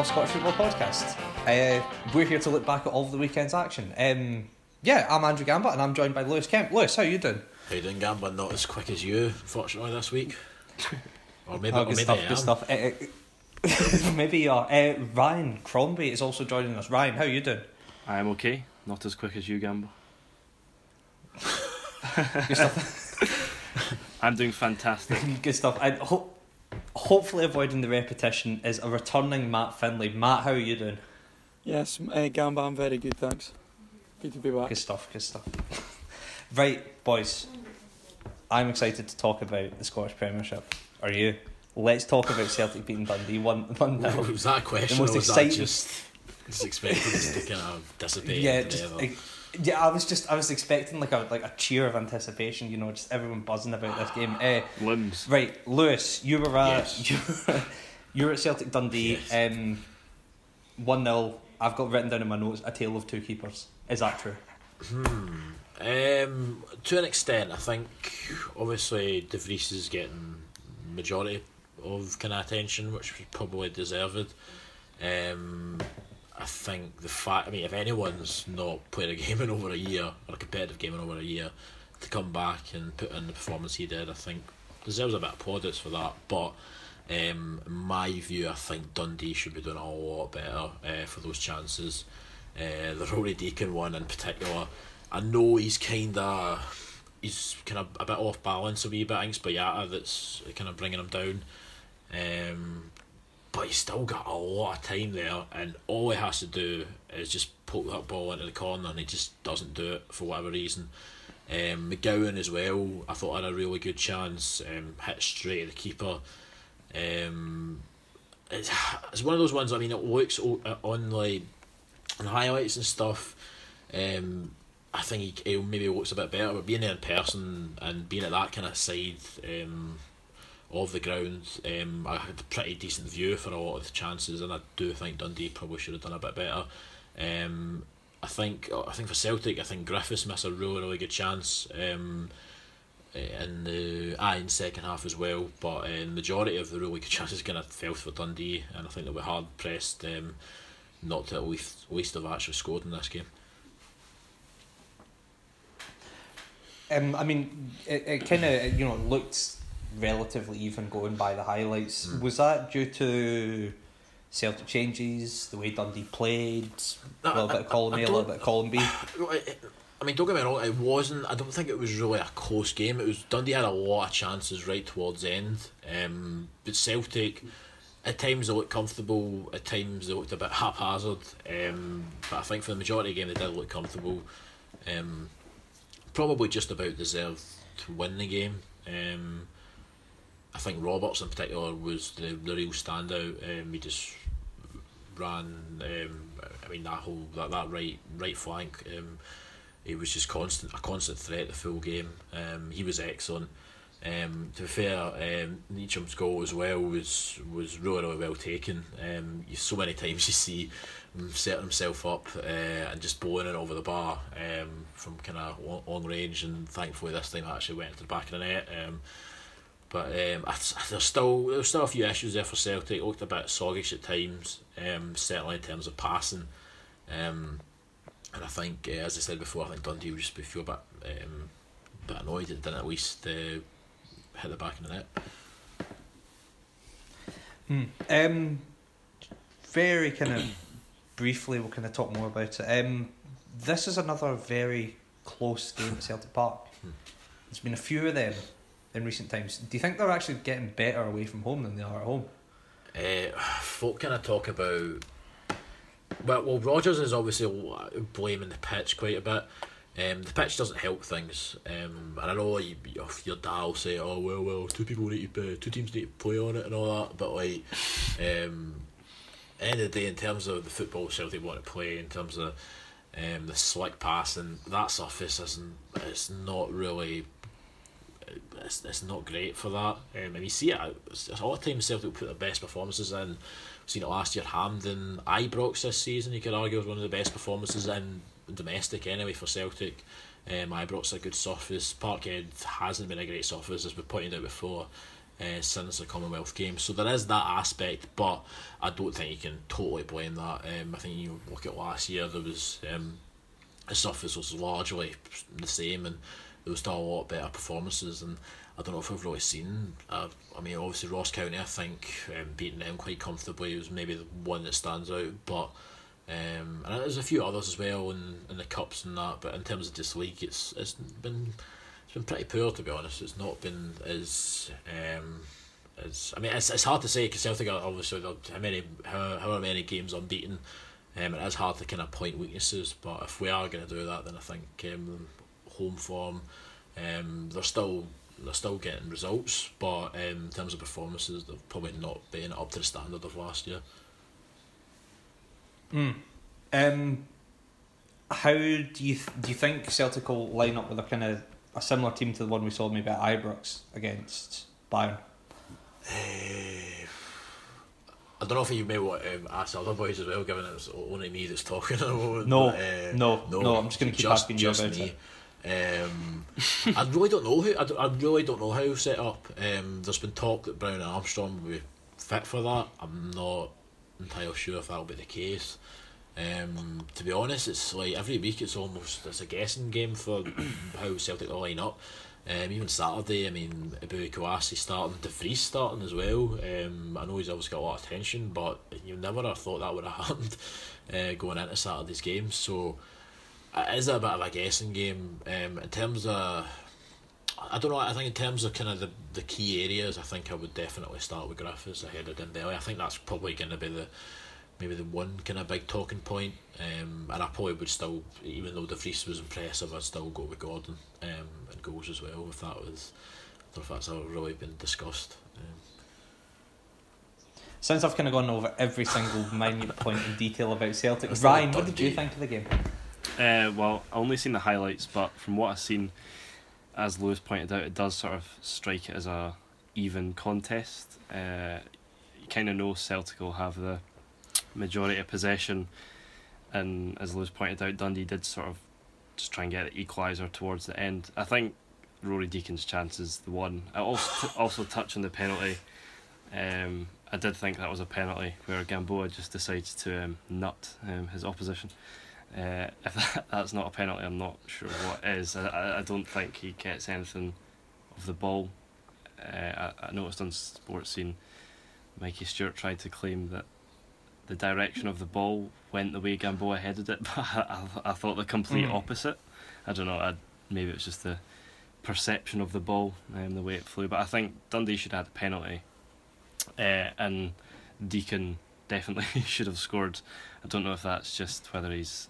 for Scottish Football Podcast. Uh, we're here to look back at all of the weekend's action. Um, yeah, I'm Andrew Gamba and I'm joined by Lewis Kemp. Lewis, how you doing? How you doing, Gamba? Not as quick as you, fortunately, this week. Or maybe, Oh, or good maybe stuff, I good stuff. Uh, maybe you are. Uh, Ryan Crombie is also joining us. Ryan, how you doing? I am okay. Not as quick as you, Gamba. Good stuff. I'm doing fantastic. good stuff. And ho- hopefully avoiding the repetition is a returning Matt Finley. Matt, how are you doing? Yes, uh, Gamba, I'm very good, thanks. Good to be back. Good stuff, good stuff. right, boys. I'm excited to talk about the Scottish Premiership. Are you? Let's talk about Celtic beating Dundee 1 1 0. Was that a question most or was exciting- that just, just expected to kind of dissipate? Yeah, just, the I, yeah, I was just I was expecting like a like a cheer of anticipation, you know, just everyone buzzing about this game. Uh, Limbs. right, Lewis, you were at Yes. you, were, you were at Celtic Dundee, Yes. um, one 0 I've got written down in my notes a tale of two keepers. Is that true? Um, to an extent, I think obviously De Vries is getting majority of kind of attention, which was probably deserved. Um, I think the fact, I mean, if anyone's not played a game in over a year or a competitive game in over a year, to come back and put in the performance he did, I think deserves a bit of plaudits for that. But um, my view, I think Dundee should be doing a lot better uh, for those chances. Uh, the Roarie Deacon one in particular, I know he's kind of he's kind of a bit off balance a wee bit. I think Boyata that's kind of bringing him down. Um, but he's still got a lot of time there, and all he has to do is just poke that ball into the corner, and he just doesn't do it for whatever reason. Um, McGowan as well, I thought had a really good chance, um, hit straight at the keeper. Um, it's, it's one of those ones. I mean, it looks uh, on like on highlights and stuff. Um, I think he, he maybe looks a bit better, but being there in person and being at that kind of side um, of the ground, um, I had a pretty decent view for a lot of the chances, and I do think Dundee probably should have done a bit better. Um, I think I think for Celtic, I think Griffiths missed a really really good chance. Um, in the ah, in the second half as well, but uh, the majority of the really good chances kind of fell for Dundee, and I think they were hard pressed um, not to at least, least have actually scored in this game. Um, I mean, it, it kind of you know looked relatively even going by the highlights. Mm. Was that due to Celtic changes, the way Dundee played, a little bit of column A, a little bit of column B? I I mean, don't get me wrong. It wasn't. I don't think it was really a close game. It was Dundee had a lot of chances right towards the end. Um, but Celtic, at times they looked comfortable. At times they looked a bit haphazard. Um, but I think for the majority of the game they did look comfortable. Um, probably just about deserved to win the game. Um, I think Roberts in particular was the, the real standout. Um, he just ran. Um, I mean that whole that, that right right flank. Um, he was just constant a constant threat the full game. Um, he was excellent. Um, to be fair, um, Ntcham's goal as well was was really really well taken. Um, you, so many times you see him setting himself up uh, and just blowing it over the bar um, from kind of long, range, and thankfully this time it actually went to the back of the net. Um, but um, I, there's still there's still a few issues there for Celtic. It looked a bit soggish at times, um, certainly in terms of passing. Um, and I think, uh, as I said before, I think Dundee would just be feel a bit, um, bit annoyed that didn't at least uh, hit the back of the net. Um, very kind of briefly, we'll kind of talk more about it. Um, this is another very close game at Celtic Park. Hmm. There's been a few of them in recent times. Do you think they're actually getting better away from home than they are at home? Uh, folk kind of talk about. Well, well, Rodgers is obviously blaming the pitch quite a bit. Um, the pitch doesn't help things, um, and I know you, you- your dad will say, "Oh well, well, two people need to, uh, two teams need to play on it and all that." But like, um, end of the day, in terms of the football Celtic want to play, in terms of um, the slick passing, that surface isn't. It's not really. It's, it's not great for that. Um, and you see it. A lot of times Celtic put their best performances in. We've seen it last year. Hampden, Ibrox this season. You could argue was one of the best performances in domestic anyway for Celtic. Um, Ibrox a good surface. Parkhead hasn't been a great surface as we pointed out before. uh, since the Commonwealth Games. So there is that aspect, but I don't think you can totally blame that. Um, I think you look at last year, there was um, the surface was largely the same, and there was still a lot better performances. And I don't know if we've really seen. Uh, I mean, obviously Ross County, I think um, beating them quite comfortably was maybe the one that stands out, but. Um, and there's a few others as well in, in the cups and that, but in terms of this league, it's it's been it's been pretty poor to be honest. It's not been as um, as I mean it's, it's hard to say because Celtic are obviously how many how, however many games unbeaten. Um, it is hard to kind of point weaknesses, but if we are going to do that, then I think um, home form, um, they're still they're still getting results, but um, in terms of performances, they've probably not been up to the standard of last year. Mm. Um, how do you th- do you think Celtic will line up with a kind of a similar team to the one we saw maybe at Ibrox against Bayern? Uh, I don't know if you may want to um, ask other boys as well, given it's only me that's talking at the moment. No, but, uh, no, no, I'm just going to keep just, asking you just about me. it. Um, I really don't know who. I, I really don't know how set up. Um, there's been talk that Brown and Armstrong will be fit for that. I'm not entirely sure if that'll be the case. Um, to be honest, it's like every week it's almost it's a guessing game for how Celtic will line up. Um, even Saturday, I mean, Eboue Kouassi starting, De Vries starting as well. Um, I know he's obviously got a lot of attention, but you never have thought that would have happened uh, going into Saturday's game. So it is a bit of a guessing game. Um, in terms of, I don't know, I think in terms of kind of the, the key areas, I think I would definitely start with Griffiths ahead of Dembele. I think that's probably going to be the maybe the one kind of big talking point. Um, and I probably would still, even though De Vries was impressive, I'd still go with Gordon um, and goals as well if that was, I don't know if that's ever really been discussed. Um, Since I've kind of gone over every single minute point in detail about Celtic, Ryan, what did you think of the game? Uh, well, I only seen the highlights, but from what I've seen, as Lewis pointed out, it does sort of strike it as a even contest. Uh, you kind of know Celtic will have the majority of possession, and as Lewis pointed out, Dundee did sort of just try and get the equaliser towards the end. I think Roarie Deacon's chance is the one. I also t- also touch on the penalty. Um, I did think that was a penalty where Gamboa just decides to um, nut um, his opposition. Uh, if that, that's not a penalty, I'm not sure what is. I, I, don't think he gets anything of the ball. Uh, I, I noticed on Sports Scene, Mikey Stewart tried to claim that the direction of the ball went the way Gamboa headed it, but I, I, I thought the complete Mm. opposite. I don't know, I, maybe it was just the perception of the ball and the way it flew, but I think Dundee should have had a penalty. Uh, and Deacon definitely should have scored. I don't know if that's just whether he's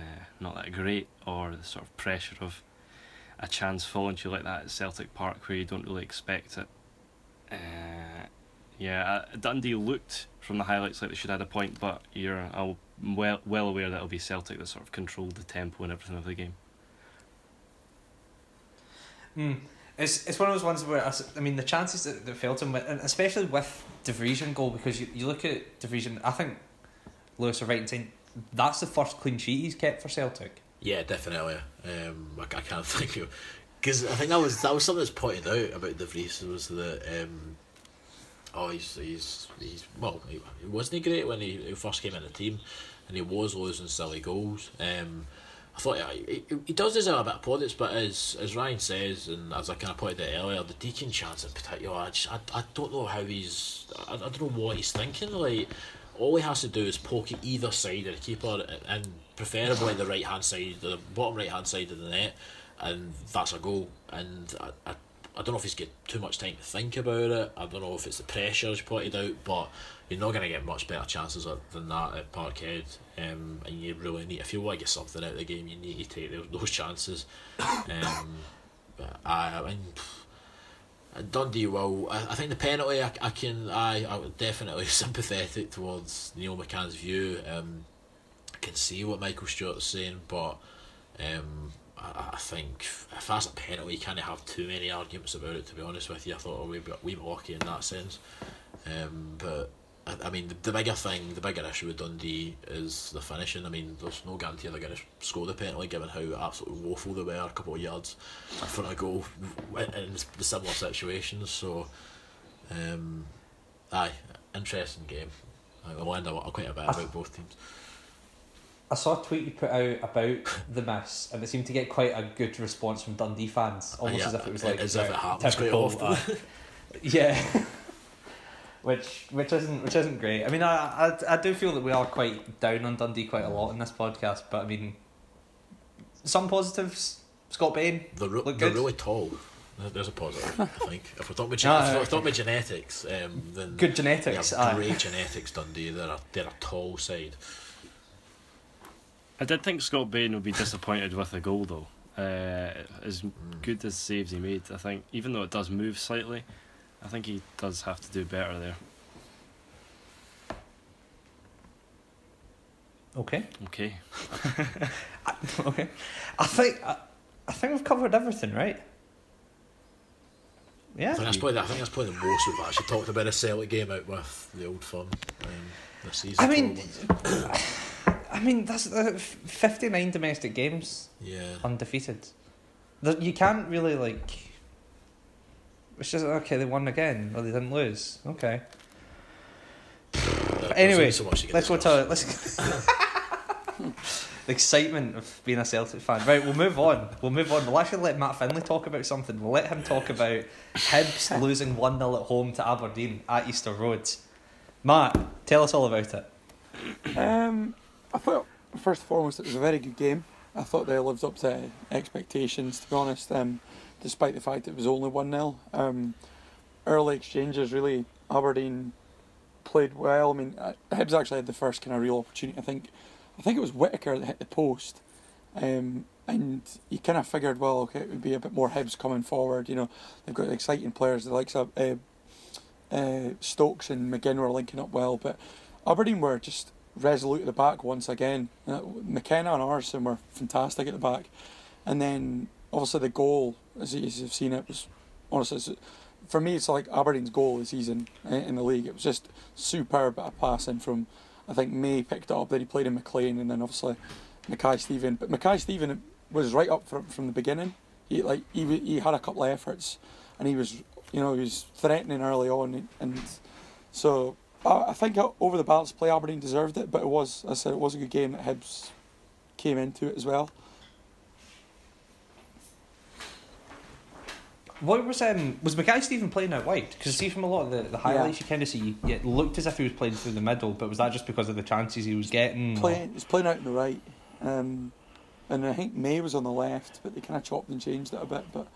uh, not that great or the sort of pressure of a chance falling to you like that at Celtic Park where you don't really expect it. Uh, yeah, uh, Dundee looked from the highlights like they should have had a point, but you're I'm well well aware that it'll be Celtic that sort of controlled the tempo and everything of the game. Mm. It's it's one of those ones where I mean the chances that, that Felton went, and especially with Vries goal because you, you look at Vries I think Lewis are right in saying that's the first clean sheet he's kept for Celtic. Yeah, definitely. Um, I, I can't think of because I think that was that was something that's pointed out about De Vries was that um, oh he's he's he's well he, wasn't he great when he, he first came in the team and he was losing silly goals. Um, I thought yeah, he, he, he does deserve a bit of plaudits, but as as Ryan says and as I kind of pointed out earlier, the Deacon chance in particular, I, just, I, I don't know how he's I, I don't know what he's thinking like. All he has to do is poke it either side of the keeper and preferably the right hand side, the bottom right hand side of the net, and that's a goal. And I, I, I don't know if he's got too much time to think about it. I don't know if it's the pressure as pointed out, but you're not going to get much better chances than that at Parkhead. Um, and you really need, if you want to get something out of the game, you need to take those, chances. Um, I, I mean. Dundee will. I, I think the penalty. I, I can. I. I definitely sympathetic towards Neil McCann's view. Um, I can see what Michael Stewart's saying, but um, I, I think if that's a penalty, you can't have too many arguments about it. To be honest with you, I thought oh, we we were lucky in that sense. Um, but I, I mean, the, the bigger thing, the bigger issue with Dundee is the finishing. I mean, there's no guarantee they're going to score the penalty, given how absolutely woeful they were a couple of yards in front of goal in the similar situations. So Um, aye, interesting game. I a lot, quite a bit about both teams. I saw a tweet you put out about the miss, and it seemed to get quite a good response from Dundee fans, almost Yeah, as if it was like as if it happens quite often. uh, yeah. Which which isn't which isn't great. I mean, I, I I do feel that we are quite down on Dundee quite a lot in this podcast, but I mean, some positives. Scott Bain, They're, re- Look they're good. really tall. There's a positive, I think. If we're talking about, No, gen- if no, we're talking about genetics, um, then good genetics. have aye. great genetics, Dundee. They're a, they're a tall side. I did think Scott Bain would be disappointed with the goal though. Uh, as Mm. good as saves he made, I think even though it does move slightly, I think he does have to do better there. Okay. Okay. okay. I think I, I think we've covered everything, right? Yeah. I think that's probably I think that's probably the most we've actually talked about a Celtic game out with the old firm um, this season. I mean. I mean that's uh, fifty nine domestic games yeah. undefeated. There- You can't really like. It's just okay. They won again, or they didn't lose. Okay. There's Anyway, only so much to get let's go discussed. to let's. the excitement of being a Celtic fan. Right, we'll move on. We'll move on. We'll actually let Matt Finley talk about something. We'll let him talk about Hibs losing one 0 at home to Aberdeen at Easter Road. Matt, tell us all about it. Um, I thought first and foremost it was a very good game. I thought they lived up to expectations. To be honest, um, despite the fact it was only one 0 um, early exchanges really Aberdeen played well. I mean, uh, Hibs actually had the first kind of real opportunity. I think, I think it was Whittaker that hit the post, um, and you kind of figured, well, okay, it would be a bit more Hibs coming forward. You know, they've got exciting players. The likes of uh, uh, Stokes and McGinn were linking up well, but Aberdeen were just resolute at the back once again. Uh, McKenna and Arnason were fantastic at the back, and then obviously the goal, as you- as you've seen it, was honestly for me it's like Aberdeen's goal this season in the league. It was just superb bit of passing from I think May picked it up. Then he played in McLean, and then obviously Mackay-Steven. But Mackay-Steven was right up from from the beginning. He like he he had a couple of efforts, and he was you know he was threatening early on, and so I, think over the balance play Aberdeen deserved it. But it was as I said it was a good game that Hibs came into it as well. What was um was Mackay-Steven playing out wide? Because you see from a lot of the, the highlights you kind of see, yeah, it looked as if he was playing through the middle. But was that just because of the chances he was getting? Playing he's playing out on the right, um, and I think May was on the left, but they kind of chopped and changed it a bit. But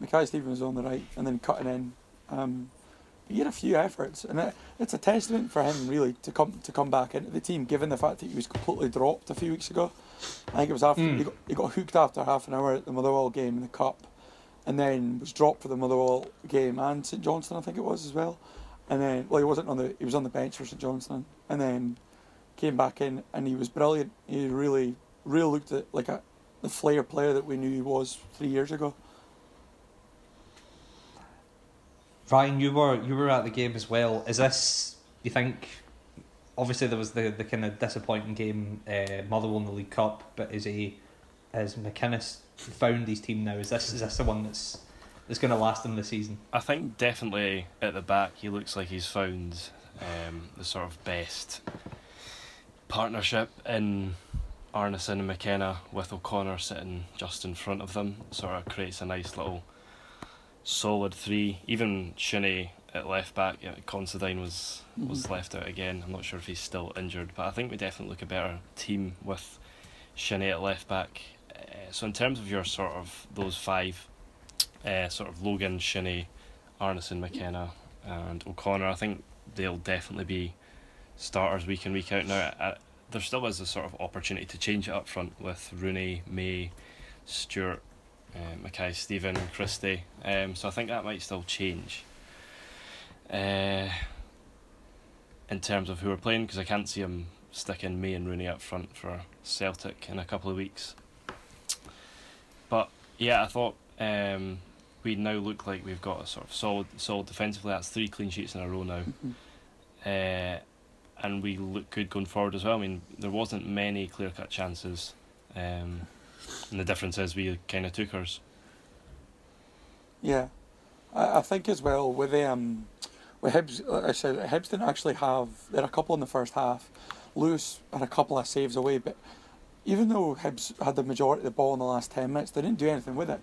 Mackay-Steven was on the right, and then cutting in. Um, he had a few efforts, and it, it's a testament for him really to come to come back into the team, given the fact that he was completely dropped a few weeks ago. I think it was after Mm. he, got, he got hooked after half an hour at the Motherwell game in the cup, and then was dropped for the Motherwell game and St Johnstone, I think it was as well. And then, well, he wasn't on the he was on the bench for St Johnstone, and then came back in, and he was brilliant. He really, really looked at like a the flair player that we knew he was three years ago. Ryan, you were you were at the game as well. Is this you think? Obviously, there was the, the kind of disappointing game, uh, Motherwell in the League Cup. But is he, has McInnes found his team now? Is this is this the one that's that's going to last him the season? I think definitely at the back he looks like he's found um, the sort of best partnership in Arnason and McKenna with O'Connor sitting just in front of them. Sort of creates a nice little solid three. Even Shinnie at left back, yeah, Considine was was left out again. I'm not sure if he's still injured, but I think we definitely look a better team with Shinnie at left back. Uh, so in terms of your sort of those five, uh, sort of Logan, Shinnie, Arnason, McKenna, and O'Connor, I think they'll definitely be starters week in week out. Now, uh, there still is a sort of opportunity to change it up front with Rooney, May, Stewart, uh, Mackay-Steven, and Christie. Um, so I think that might still change. Uh, in terms of who we're playing, because I can't see him sticking May and Rooney up front for Celtic in a couple of weeks. Yeah, I thought um, we now look like we've got a sort of solid, solid defensively. That's three clean sheets in a row now, uh, and we look good going forward as well. I mean, there wasn't many clear cut chances, um, and the difference is we kind of took ours. Yeah, I, I think as well with um with Hibs, like I said, Hibs didn't actually have. There are a couple in the first half. Lewis had a couple of saves away, but even though Hibs had the majority of the ball in the last ten minutes, they didn't do anything with it.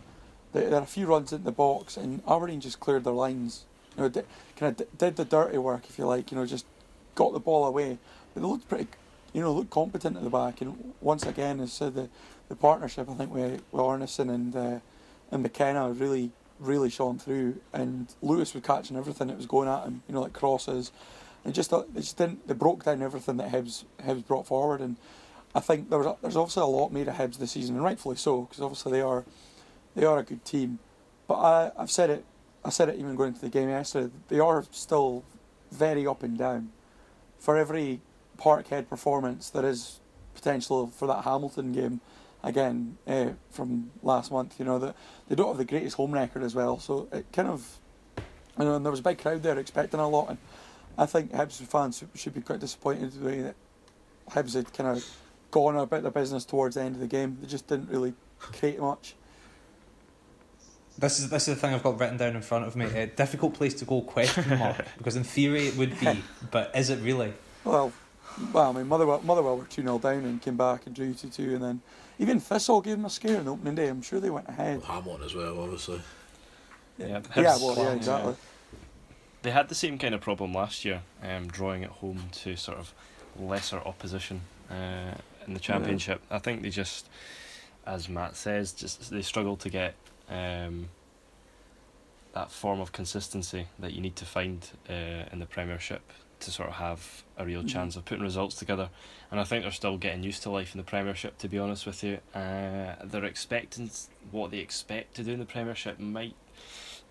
There, are a few runs in the box, and Aberdeen just cleared their lines. You know, kind of did the dirty work, if you like. You know, just got the ball away, but they looked pretty. You know, looked competent at the back, and once again, as said, the the partnership I think with, with Arnason and uh, and McKenna really really shone through, and Lewis was catching everything that was going at him. You know, like crosses, and just uh, they just didn't they broke down everything that Hibs Hibs brought forward, and I think there was a, there's obviously a lot made of Hibs this season, and rightfully so, because obviously they are they are a good team. But I I've said it I said it even going into the game yesterday. They are still very up and down. For every Parkhead performance, there is potential for that Hamilton game again uh, from last month. You know that they don't have the greatest home record as well, so it kind of you know and there was a big crowd there expecting a lot, and I think Hibs fans should be quite disappointed the way that Hibs had kind of gone about their business towards the end of the game. They just didn't really create much. This is this is the thing I've got written down in front of me. A difficult place to go question mark because in theory it would be, but is it really? Well, well, I mean, Motherwell, Motherwell were 2 0 down and came back and drew 2 2, and then even Thistle gave them a scare in the opening day. I'm sure they went ahead. Hamilton as well, obviously. Yeah, Yeah, Hibs- well, yeah, exactly. They had the same kind of problem last year, um, drawing at home to sort of lesser opposition uh, in the championship. I think they just, as Matt says, just they struggle to get um, that form of consistency that you need to find uh, in the Premiership to sort of have a real Mhm. chance of putting results together. And I think they're still getting used to life in the Premiership. To be honest with you, uh, they're expecting what they expect to do in the Premiership might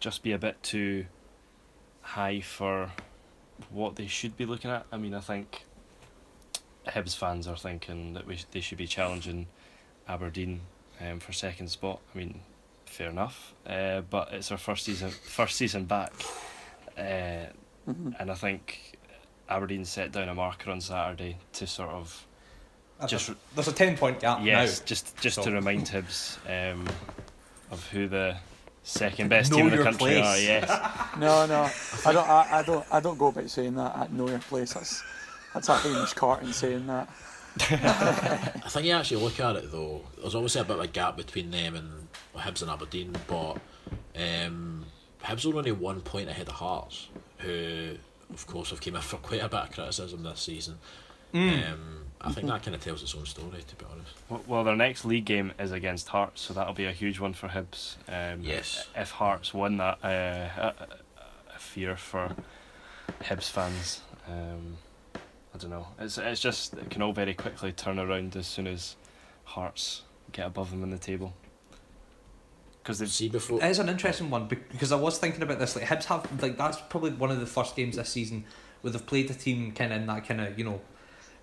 just be a bit too high for what they should be looking at. I mean, I think Hibs fans are thinking that we sh- they should be challenging Aberdeen um, for second spot. I mean, fair enough. Uh, but it's our first season first season back, uh, Mhm. and I think Aberdeen set down a marker on Saturday to sort of That's Just- a, there's a ten point gap yes, now. just just So- to remind Hibs um, of who the second best Know team in the country place. are. Yes. No, no, I don't. I, I don't. I don't go about saying that. I know your place. That's that's a Hamish Carton saying that. I think you actually look at it though. There's obviously a bit of a gap between them and Hibs and Aberdeen, but um, Hibs are only one point ahead of Hearts, who of course have came up for quite a bit of criticism this season. Mm. Um, I think that kind of tells its own story, to be honest. Well- Well, their next league game is against Hearts, so that'll be a huge one for Hibs. Um, Yes. If Hearts win that, uh, a, a fear for Hibs fans. Um, I don't know. It's it's just it can all very quickly turn around as soon as Hearts get above them in the table. Because they've See before. It is an interesting one because I was thinking about this. Like Hibs have like that's probably one of the first games this season where they've played a team kind of in that kind of you know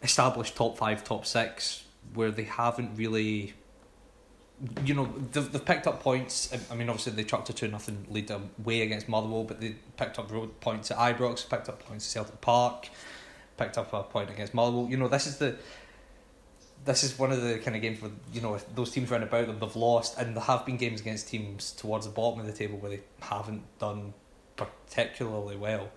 established top five, top six, where they haven't really. You know they've, they've picked up points. I- I mean, obviously they chucked a two nothing lead away against Motherwell, but they picked up road points at Ibrox, picked up points at Celtic Park, picked up a point against Motherwell. You know this is the this is one of the kind of games where you know if those teams round about them they've lost, and there have been games against teams towards the bottom of the table where they haven't done particularly well.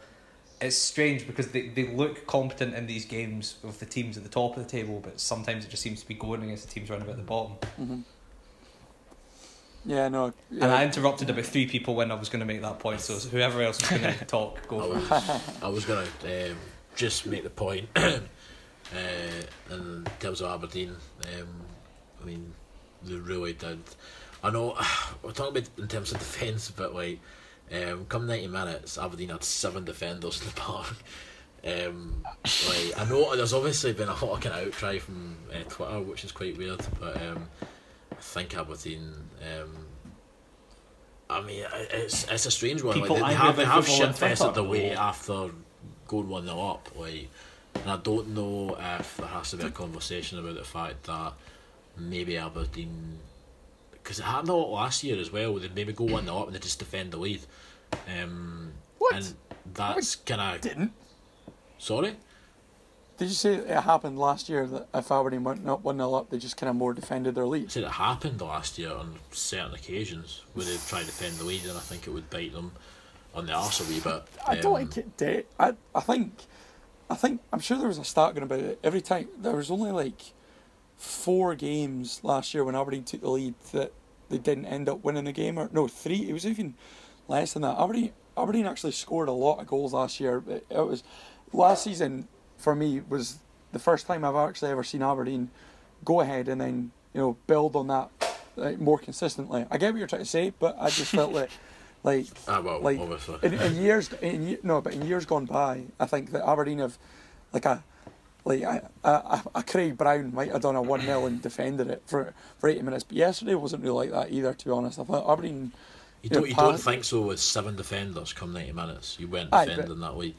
It's strange because they, they look competent in these games with the teams at the top of the table, but sometimes it just seems to be going against the teams round about the bottom. hmm Yeah, no. Yeah. And I interrupted about three people when I was going to make that point, so whoever else is going to talk, go for it. was, I was going to um, just make the point. uh, in terms of Aberdeen, um, I mean, they really did. I know we're talking about in terms of defence, but like, um, come ninety minutes, Aberdeen had seven defenders in the park. Um, like I know there's obviously been a lot of kind of outcry from uh, Twitter, which is quite weird, but um, I think Aberdeen. Um, I mean, it's it's a strange one. People like, they, they have they have shit fested Twitter. away after going one 0 up. Like, and I don't know if there has to be a conversation about the fact that maybe Aberdeen, because it happened a lot last year as well. They maybe go one 0 up and they just defend the lead. Um, What? And that's kind of Didn't. sorry. Did you say it happened last year that if Aberdeen went up one 0 up, they just kind of more defended their lead? I said it happened last year on certain occasions where they tried to defend the lead, and I think it would bite them. On the arse a wee bit. I don't Um, think it did. I I think I think I'm sure there was a stat going about it. Every time there was only like four games last year when Aberdeen took the lead that they didn't end up winning the game or no three. It was even less than that. Aberdeen Aberdeen actually scored a lot of goals last year. It, it was last season for me was the first time I've actually ever seen Aberdeen go ahead and then you know build on that like, more consistently. I get what you're trying to say, but I just felt like like Ah, well, like obviously. in, in years in no but in years gone by I think that Aberdeen have like a like a, a, a Craig Brown might have done a 1 0 and defended it for, for 80 minutes but yesterday wasn't really like that either to be honest I thought Aberdeen You don't, you don't think so with seven defenders come 90 minutes? You weren't Aye, but- defending that way.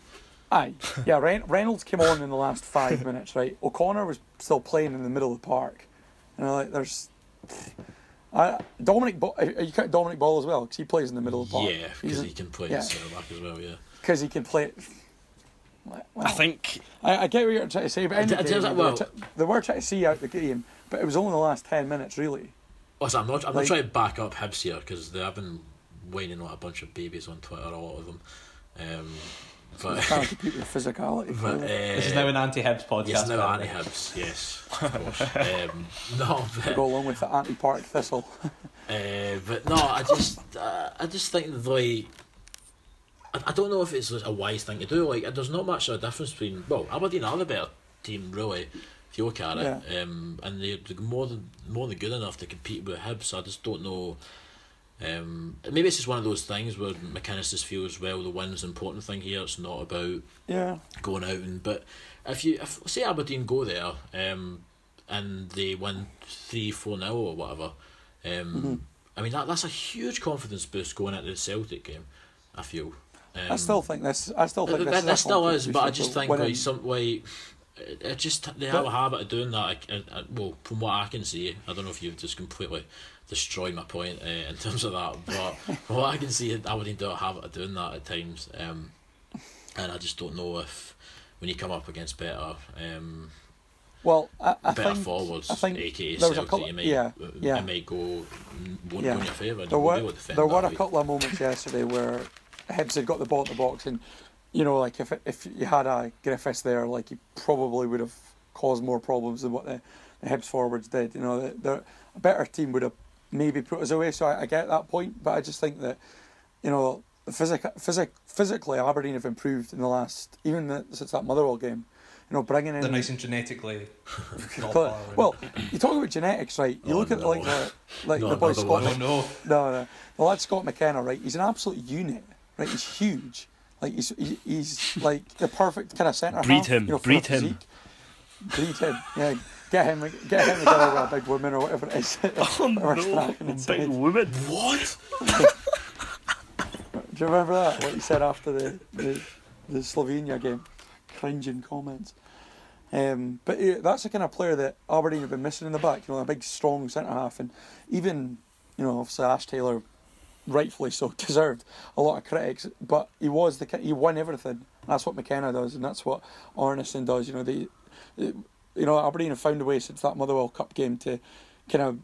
aye yeah Reynolds came on in the last five minutes right O'Connor was still playing in the middle of the park and I'm like there's I, Dominic Ball, you count Dominic Ball as well because he plays in the middle of the park Yeah, because he can play yeah. centre back as well, yeah. because he can play well, I think I, I get what you're trying to say, but I end d- the I day, d- they, well- were try- they were trying to see out the game, but it was only the last ten minutes, really. Also, I'm not, I'm Like- not trying to back up Hibs here because they have been whining like a bunch of babies on Twitter, a lot of them. Um, but Can't compete with physicality. but uh. This is now an anti-Hibs podcast. Yes, now anti the way. Hibs, yes, of course. um, no, but, go along with the anti-park thistle. Uh, but no, I just uh, I just think the way I, I don't know if it's a wise thing to do. Like, there's not much of a difference between well, Aberdeen are the better team, really, if you look at it. Um, and they're, they're more than more than good enough to compete with Hibs. So I just don't know. Um, maybe it's just one of those things where McInnes just feels well the win's the important thing here. It's not about yeah, going out and but if you if say Aberdeen go there um and they win three four now or whatever um Mm-hmm. I mean that that's a huge confidence boost going into the Celtic game I feel um, I still think this. I still think that, this. that, is still is but I just think winning. like some it it just they have a habit of doing that. I, I, I- well, from what I can see, I don't know if you've just completely destroyed my point uh, in terms of that, but what I can see, Aberdeen do have of doing that at times, um, and I just don't know if when you come up against better, um, Well, I, I better think forwards, I think aka there was a couple- might, yeah, yeah. it might go won't Yeah. go in your favour. there were you'll be able to defend there were a way. couple of moments yesterday where Hibs had got the ball in the box, and you know, like if if you had a Griffiths there, like he probably would have caused more problems than what the, the Hibs forwards did. You know, the, the, a better team would have maybe put us away. So I, I get that point, but I just think that you know, physic, physic, physically Aberdeen have improved in the last even the, since that Motherwell game. You know, bringing in They're nice and genetically. not Cl- far away. well, you talk about genetics, right? You Oh, look at like the like No, the boy Scott. one. oh no. No, no. The lad Scott McKenna, right? He's an absolute unit, right? He's huge. Like he's he's like the perfect kind of centre Breed half. him, You know, for breed him. physique. Breed him. Yeah. Get him, get him together with a big woman or whatever it is. Oh no, smacking big inside. woman. What? Do you remember that? What he said after the the, the Slovenia game? Cringing comments. Um, but yeah, that's the kind of player that Aberdeen have been missing in the back. You know, a big, strong centre half, and even you know, obviously Ash Taylor, rightfully so, deserved a lot of critics. But he was the ki- he won everything. And that's what McKenna does, and that's what Arnason does. You know, they, they- you know, Aberdeen have found a way since that Motherwell Cup game to kind of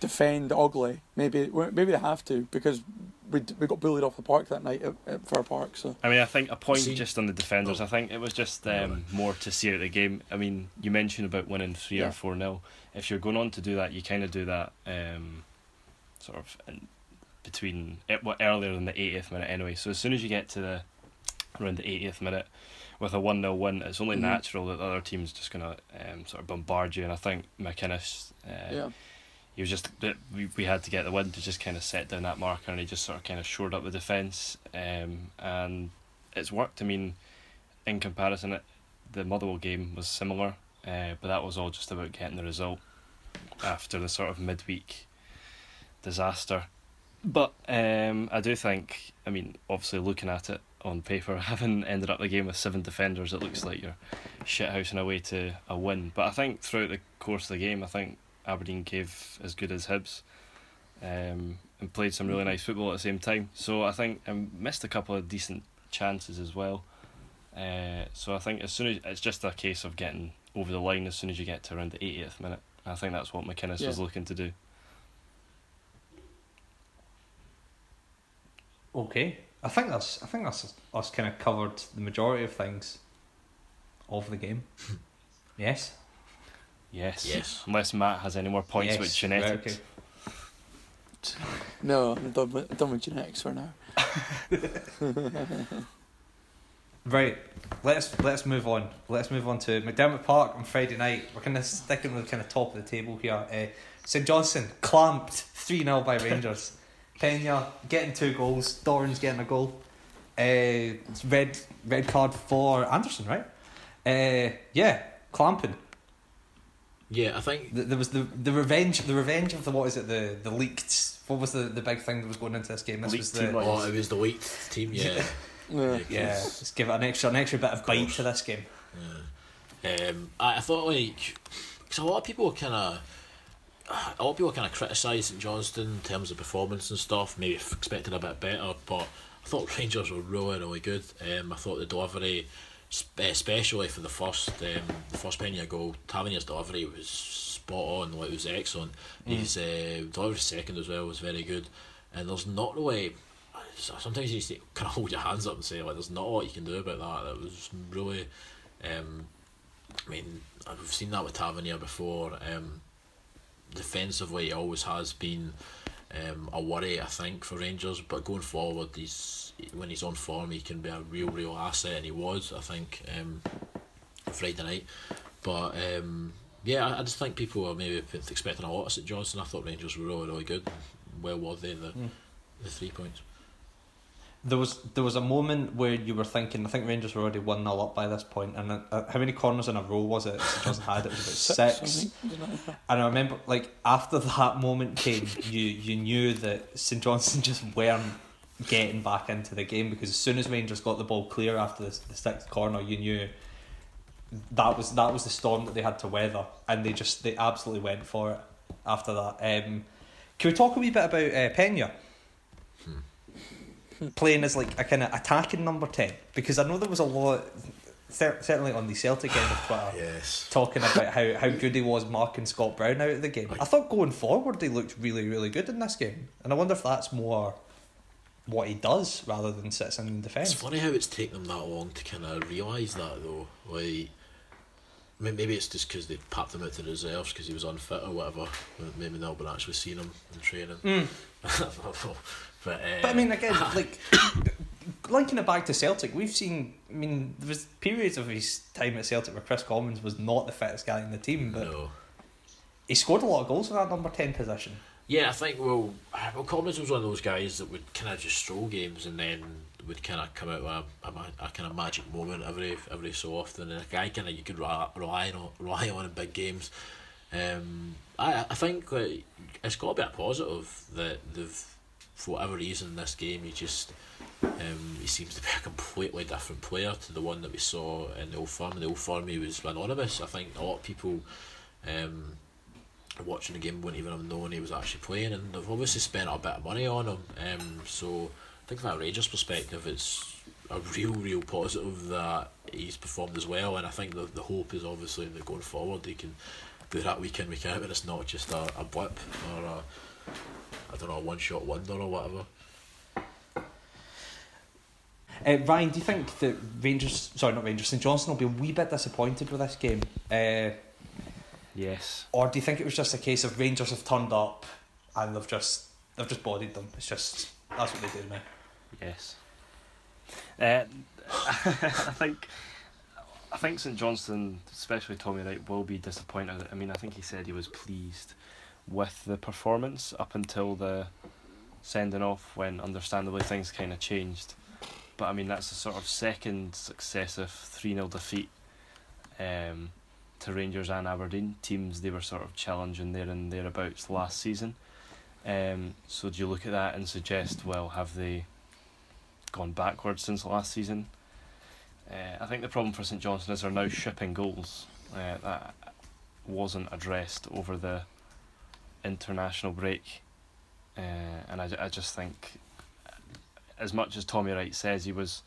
defend ugly. Maybe maybe they have to because we we got bullied off the park that night at, at Fir Park. So I mean, I think a point See- just on the defenders. I think it was just um, more to see out the game. I mean, you mentioned about winning three Yeah. or four nil. If you're going on to do that, you kind of do that um, sort of in between it, well, earlier than the 80th minute anyway. So as soon as you get to the around the 80th minute with a one 0 win, it's only Mhm. natural that the other team's just gonna um, sort of bombard you. And I think McInnes. Uh, yeah, he was just we, we had to get the win to just kind of set down that marker and he just sort of kind of shored up the defence um, and it's worked I mean in comparison it, the Motherwell game was similar uh, but that was all just about getting the result after the sort of midweek disaster but um, I do think I mean obviously looking at it on paper having ended up the game with seven defenders it looks like you're shithousing away to a win but I think throughout the course of the game I think Aberdeen gave as good as Hibs, um, and played some really nice football at the same time. So I think I missed a couple of decent chances as well. Uh, so I think as soon as it's just a case of getting over the line as soon as you get to around the 80th minute. I think that's what McInnes was looking to do. Okay. I think that's I think that's us kind of covered the majority of things of the game. yes. Yes. Yes. Unless Matt has any more points yes. with genetics. Right, okay. No, I'm done with, done with genetics for now. Right, let's let's move on. Let's move on to McDiarmid Park on Friday night. We're kind of sticking with kind of top of the table here. Uh, St Johnstone clamped three 0 by Rangers. Pena getting two goals. Dorrans getting a goal. Uh, red red card for Anderson, right? Uh, yeah, clamping. Yeah, I think Th- There was the the revenge the revenge of the what is it the the leaked what was the, the big thing that was going into this game? This Leaked was team the like- oh, it was the leaked team. Yeah, Yeah. yeah. Let's give it an extra an extra bit of bite to this game. yeah. Um, I, I thought like because a lot of people kind of. A lot of people kind of criticised St Johnstone in terms of performance and stuff. Maybe expected a bit better, but I thought Rangers were really, really good. Um, I thought the delivery, especially for the first, um, the first Pena goal, Tavernier's delivery was spot on. Like it was excellent. His uh, delivery second as well was very good. And there's not really. Sometimes you just kind of hold your hands up and say like, "There's not a lot you can do about that." That was really. Um, I mean, I've seen that with Tavernier before. Um, defensively, he always has been um, a worry, I think, for Rangers. But going forward, he's when he's on form, he can be a real, real asset, and he was, I think, um, Friday night. But um, yeah, I, I just think people were maybe expecting a lot of St Johnstone. I thought Rangers were really, really good, Where worthy they? the Mm. the three points. There was there was a moment where you were thinking. I think Rangers were already one 0 up by this point, and uh, how many corners in a row was it? St Johnstone had it was about six. it? And I remember, like after that moment came, you you knew that St Johnstone just weren't getting back into the game because as soon as Rangers got the ball clear after the, the sixth corner, you knew that was that was the storm that they had to weather, and they just they absolutely went for it after that. Um, can we talk a wee bit about uh, Pena? Playing as like a kind of attacking number ten because I know there was a lot, cer- certainly on the Celtic end of Twitter, Yes. talking about how, how good he was marking Scott Brown out of the game. I thought going forward he looked really, really good in this game. And I wonder if that's more what he does rather than sits in defence. It's funny how it's taken them that long to kind of realise that though. Like, maybe it's just because they papped him out to reserves because he was unfit or whatever. Maybe they've not been actually seeing him in training. Mm. I don't know. But, uh, But I mean, again, like linking it back to Celtic, we've seen. I mean, there was periods of his time at Celtic where Kris Commons was not the fittest guy in the team, but no. he scored a lot of goals in that number ten position. Yeah, I think well, well, Commons was one of those guys that would kind of just stroll games and then would kind of come out with a, a, a kind of magic moment every every so often, and a guy kind of you could rely, rely on rely on in big games. Um, I I think it's got to be a positive that they've for whatever reason this game he just um, he seems to be a completely different player to the one that we saw in the old firm. In the old firm he was anonymous. I think a lot of people. Um, watching the game wouldn't even have known he was actually playing, and they've obviously spent a bit of money on him. Um, so I think from a Rangers perspective, it's a real, real positive that he's performed as well. And I think the the hope is obviously that going forward he can do that week in week out, and it's not just a, a blip or a I don't know a one shot wonder or whatever. Uh, Ryan, do you think that Rangers, sorry, not Rangers, St Johnstone will be a wee bit disappointed with this game? Uh, Yes. Or do you think it was just a case of Rangers have turned up and they've just they've just bodied them? It's just that's what they do now. Yes. Uh, I think I think St Johnstone, especially Tommy Wright, will be disappointed. I mean, I think he said he was pleased with the performance up until the sending off, when understandably things kind of changed. But I mean, that's a sort of second successive three 0 defeat um, to Rangers and Aberdeen teams. They were sort of challenging there and thereabouts last season. Um, so do you look at that and suggest, well, have they gone backwards since last season? Uh, I think the problem for St Johnstone is they're now shipping goals. Uh, that wasn't addressed over the international break, uh, and I, I just think, as much as Tommy Wright says he was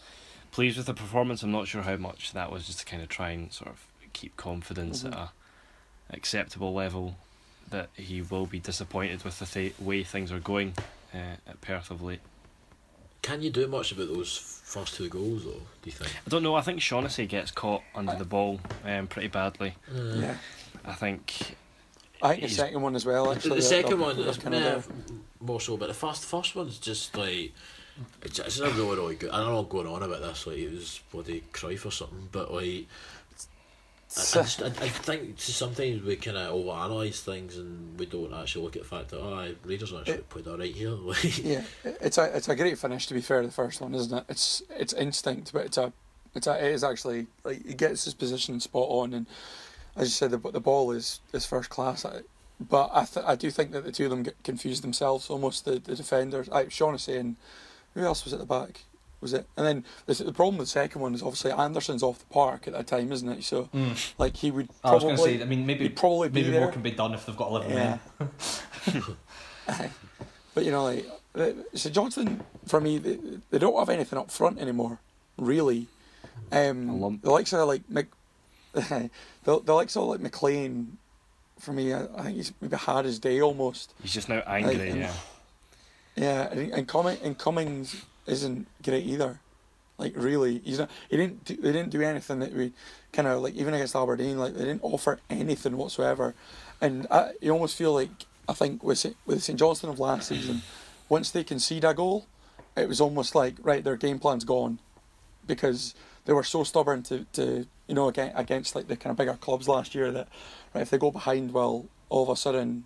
pleased with the performance, I'm not sure how much that was just to kind of try and sort of keep confidence Mhm. at a acceptable level. That he will be disappointed with the th- way things are going uh, at Perth of late. Can you do much about those first two goals, though? Do you think? I don't know. I think Shaughnessy gets caught under the ball um, pretty badly. Yeah. I think I think the second one as well. Actually, the second one was is kind of nah, more so, but the first first one's just like it's, it's not really really good. I don't know going on about this like it was bloody Cruyff or something, but like I, I, I, I think sometimes we kind of overanalyze things and we don't actually look at the fact that oh, Raiders actually It- played all right here. Yeah, it's a it's a great finish to be fair. The first one, isn't it? It's it's instinct, but it's a it's a it is actually like he gets his position spot on, and as you said, the the ball is is first class. But I th- I do think that the two of them get confused themselves almost. The the defenders, I Shaughnessy and who else was at the back? Was it? And then the, the problem with the second one is obviously Anderson's off the park at that time, isn't it? So Mm. like he would I was probably going to say, I mean, maybe he'd probably be maybe there. more can be done if they've got eleven Yeah. men. but you know, like St Johnstone for me, they, they don't have anything up front anymore, really. Um, the likes of like Mc, the, the likes of like McLean, for me, I, I think he's maybe had his day almost. he's just now angry. Like, um, yeah. Yeah, and, and, Cumming, and Cummins isn't great either. Like really, he's not. He didn't. Do, they didn't do anything that we kind of like even against Aberdeen. Like they didn't offer anything whatsoever, and I, you almost feel like I think with with St Johnstone of last season, once they concede a goal, it was almost like right their game plan's gone, because they were so stubborn to, to you know against, against like the kind of bigger clubs last year that right if they go behind well all of a sudden,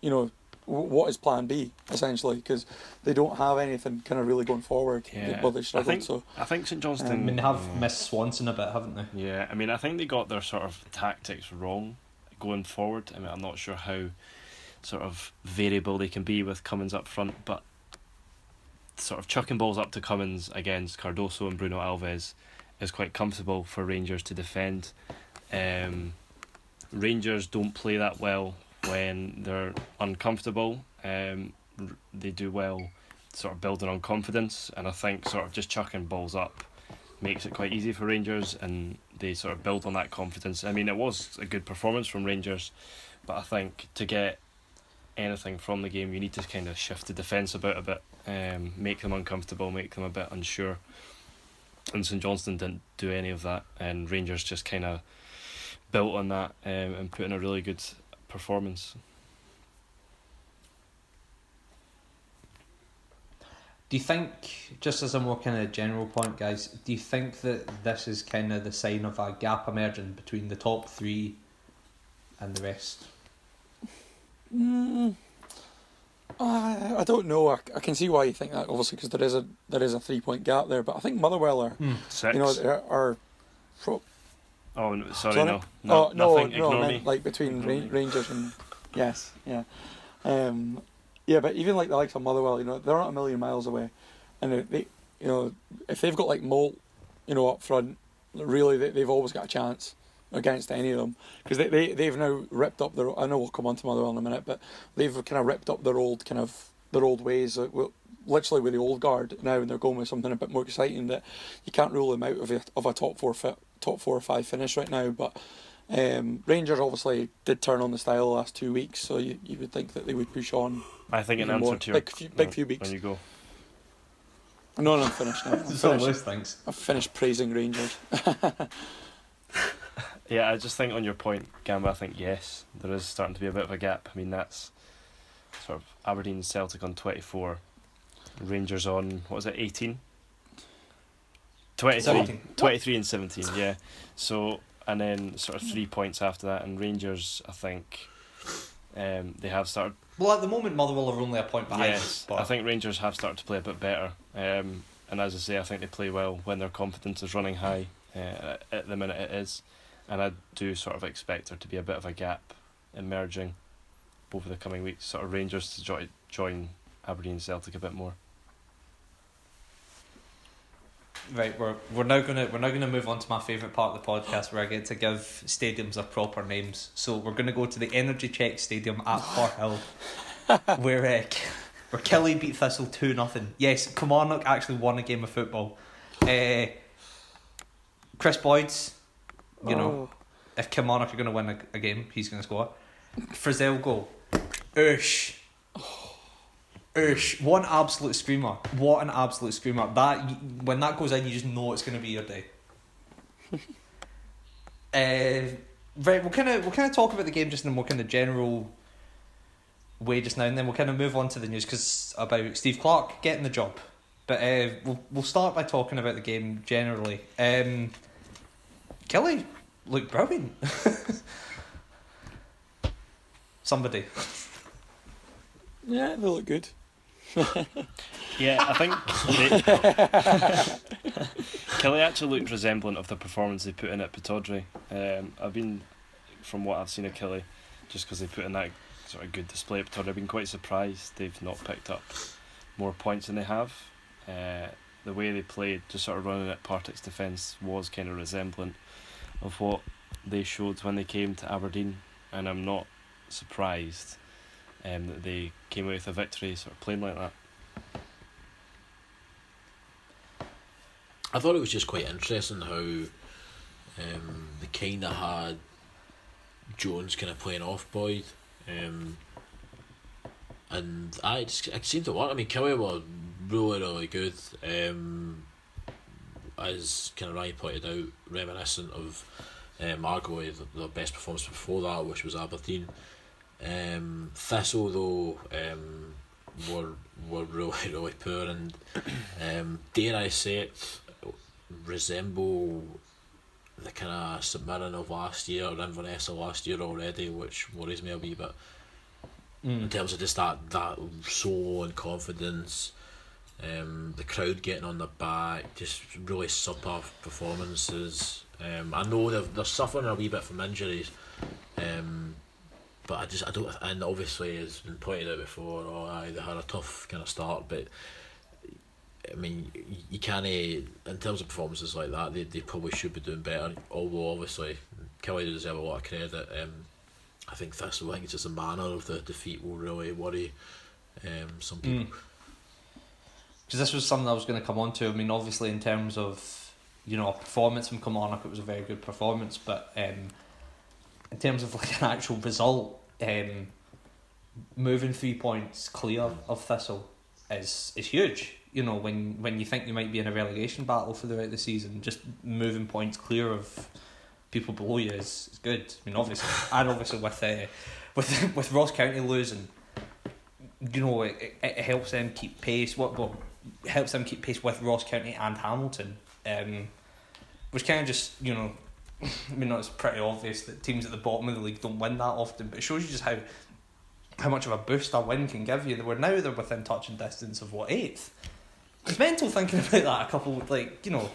you know what is Plan B essentially because they don't have anything kind of really going forward. Yeah. Well, they I struggled. think So I think St Johnstone. I mean, they have missed Swanson a bit, haven't they? Yeah, I mean, I think they got their sort of tactics wrong going forward. I mean, I'm not sure how sort of variable they can be with Cummins up front, but sort of chucking balls up to Cummins against Cardoso and Bruno Alves is quite comfortable for Rangers to defend. Um, Rangers don't play that well when they're uncomfortable. Um, they do well sort of building on confidence, and I think sort of just chucking balls up makes it quite easy for Rangers, and they sort of build on that confidence. I mean, it was a good performance from Rangers, but I think to get anything from the game, you need to kind of shift the defence about a bit, um, make them uncomfortable, make them a bit unsure. And St Johnstone didn't do any of that, and Rangers just kind of built on that um, and put in a really good performance. Do you think, just as a more kind of general point, guys, do you think that this is kind of the sign of a gap emerging between the top three and the rest? mm, I, I don't know. I, I can see why you think that obviously because there is a there is a three point gap there. But I think Motherwell are Six. you know are, are pro, oh, no, sorry, Sorry? no, no, oh, no, nothing. no, Ignore I me. meant like between Ra-. Rangers and yes, yeah, um, yeah. But even like the likes of Motherwell, you know, they're not a million miles away, and they, they you know, if they've got like Moult, you know, up front, really they, they've always got a chance against any of them because they, they they've now ripped up their. I know we'll come on to Motherwell in a minute, but they've kind of ripped up their old kind of their old ways. Literally with the old guard now, and they're going with something a bit more exciting that you can't rule them out of a, of a top four fit, top four or five finish right now, but. Um, Rangers obviously did turn on the style the last two weeks, so you, you would think that they would push on. I think in even answer more. to your Big few- big no, few weeks. When you go, No, no, I'm finished now. I'm So finished, those things. I've finished praising Rangers. Yeah, I just think on your point, Gamba, I think yes, there is starting to be a bit of a gap. I mean, that's sort of Aberdeen Celtic on 24, Rangers on, what was it, 18? 23, 23 and 17, yeah. So, and then sort of three points after that, and Rangers, I think, um, they have started Well, at the moment, Motherwell are only a point behind. Yes, but I think Rangers have started to play a bit better. Um, and as I say, I think they play well when their confidence is running high. Uh, at the minute, it is, and I do sort of expect there to be a bit of a gap emerging over the coming weeks. Sort of Rangers to join join Aberdeen and Celtic a bit more. Right, we're we're now gonna we're now gonna move on to my favourite part of the podcast where I get to give stadiums their proper names. So we're gonna go to the Energy Check Stadium at Fort Hill, where uh, where Killie beat Thistle two nothing. Yes, Kilmarnock actually won a game of football. Uh, Kris Boyd's, you know, Oh. if Kilmarnock are gonna win a, a game, he's gonna score. Frizzell goal. Ush. Ush, what an absolute screamer! What an absolute screamer! That when that goes in, you just know it's going to be your day. uh, right, we'll kind of we'll kind of talk about the game just in a more kind of general way just now, and then we'll kind of move on to the news because about Steve Clarke getting the job. But uh, we'll we'll start by talking about the game generally. Um, Killie looked brilliant. Somebody. Yeah, they look good. Yeah, I think they, Killie actually looked resemblant of the performance they put in at Pittodrie. Um, I've been, from what I've seen of Killie, just because they put in that sort of good display at Pittodrie, I've been quite surprised they've not picked up more points than they have. Uh, the way they played, just sort of running at Partick's defence, was kind of resemblant of what they showed when they came to Aberdeen, and I'm not surprised um, that they came away with a victory sort of playing like that. I thought it was just quite interesting how um, they kind of had Jones kind of playing off Boyd. Um, and I just it seemed to work. I mean, Killie was really, really good. Um, as kind of Ryan pointed out, reminiscent of um, the, the best performance before that, which was Aberdeen. Um, Thistle though um, were were really really poor and um, dare I say it resemble the kind of Mirren of last year or Inverness of last year already, which worries me a wee bit in terms of just that that soul and confidence. Um, the crowd getting on the back, just really super performances. Um, I know they're, they're suffering a wee bit from injuries, um, but I just I don't and obviously as been pointed out before, oh aye, they had a tough kind of start, but I mean you, you can't in terms of performances like that they, they probably should be doing better. Although obviously Killie deserve a lot of credit. Um, I think Thistle, I think it's just the manner of the defeat will really worry um, some people. Because this was something I was going to come on to. I mean, obviously, in terms of you know a performance from Kilmarnock, it was a very good performance. But um, in terms of like an actual result, um, moving three points clear of Thistle is is huge. You know, when when you think you might be in a relegation battle for the rest of the season, just moving points clear of people below you is, is good. I mean, obviously, and obviously with uh, with with Ross County losing, you know, it, it, helps them keep pace. What well, helps them keep pace with Ross County and Hamilton, um, which kind of just you know, I mean, it's pretty obvious that teams at the bottom of the league don't win that often, but it shows you just how how much of a boost a win can give you. They were now they're within touching distance of what eighth. It's mental thinking about that. A couple of, like you know,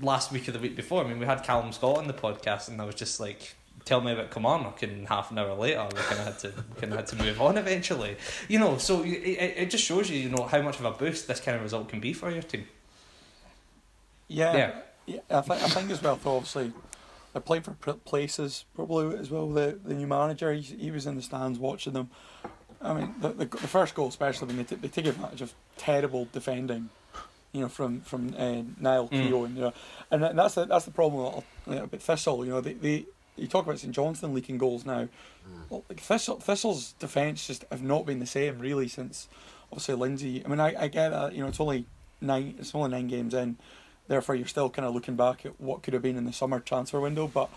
last week or the week before. I mean, we had Callum Scott on the podcast, and I was just like. Tell me about Kilmarnock, and half an hour later, we kind of had to kind of had to move on eventually. You know, so it, it it just shows you, you know, how much of a boost this kind of result can be for your team. Yeah, Yeah. yeah. I think I think as well. though, Obviously, they're playing for places probably as well. The the new manager, he, he was in the stands watching them. I mean, the the, the first goal, especially when they, t- they take advantage of terrible defending, you know, from from uh, Niall Mm. Keogh, and you know, and that- that's the that's the problem with, uh, with Thistle. You know, they, they you talk about St Johnstone leaking goals now. Well, like Thistle, Thistle's defence just have not been the same really since obviously Lindsay. I mean, I, I get that. You know, it's only nine. It's only nine games in. Therefore, you're still kind of looking back at what could have been in the summer transfer window, but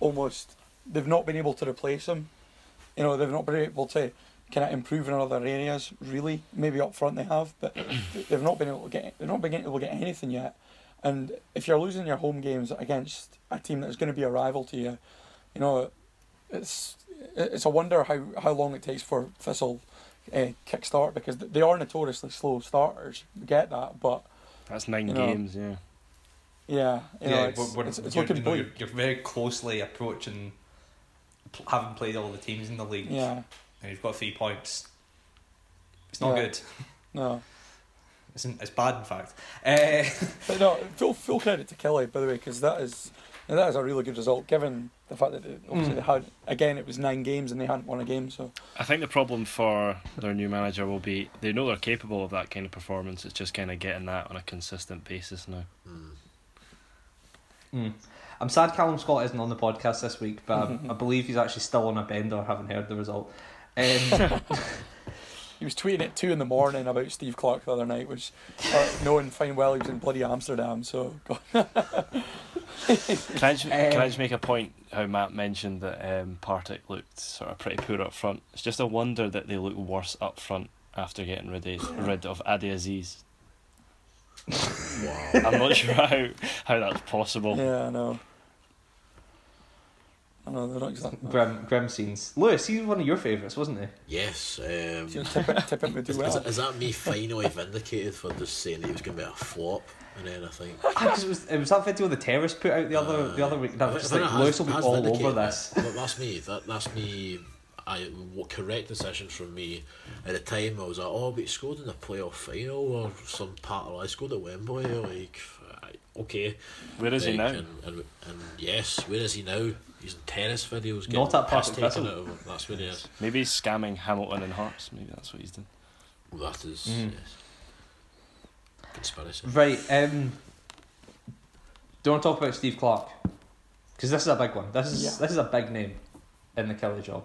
almost they've not been able to replace him. You know, they've not been able to kind of improve in other areas. Really, maybe up front they have, but they've not been able to get. They've not been able to get anything yet. And if you're losing your home games against a team that's going to be a rival to you, you know, it's it's a wonder how, how long it takes for Thistle uh, kick start because they are notoriously slow starters. Get that, but That's nine You know, games, yeah. Yeah, you know, yeah, it's, we're, we're, it's, it's you're, looking you know, you're, you're very closely approaching having played all the teams in the league, Yeah, and you've got three points. It's not Yeah. good. no, It's, in, it's bad, in fact. Uh, but no, full full credit to Killie by the way because that is that is a really good result given the fact that it, obviously Mm. they had again it was nine games and they hadn't won a game. So I think the problem for their new manager will be they know they're capable of that kind of performance. It's just kind of getting that on a consistent basis now. Mm. Mm. I'm sad Callum Scott isn't on the podcast this week, but I, I believe he's actually still on a bender. Haven't heard the result. Um, he was tweeting at two in the morning about Steve Clarke the other night, which uh, knowing fine well he was in bloody Amsterdam. So Can I, just, can I Um, just make a point how Matt mentioned that um, Partick looked sort of pretty poor up front? It's just a wonder that they look worse up front after getting rid of, rid of Ade Azeez. Wow. I'm not sure how, how that's possible. yeah, I know. I know they're not exactly. Grim, grim scenes. Lewis, he was one of your favourites, wasn't he? yes. Um, So tip it, tip it would do is, well. is, is that me finally vindicated for just saying that he was going to be a flop? And then I think. It was, it was that video the terrorists put out the other the other week. That was just like Lewis will be all over this. But that's me. That that's me. I w- correct decision from me. At the time, I was like, oh, but he scored in the playoff final or some part of. I scored at Wembley. Like, I- okay. Where is he now? And, and, and yes, where is he now? He's in tennis videos. Getting Not at piss Partick taken Thistle. out of him. That's where he is. Maybe he's scamming Hamilton and Hearts. Maybe that's what he's doing. Well, that is Mhm. yes. conspiracy. Right. Um. don't talk about Steve Clarke? Because this is a big one. This is Yeah. this is a big name in the Killie job.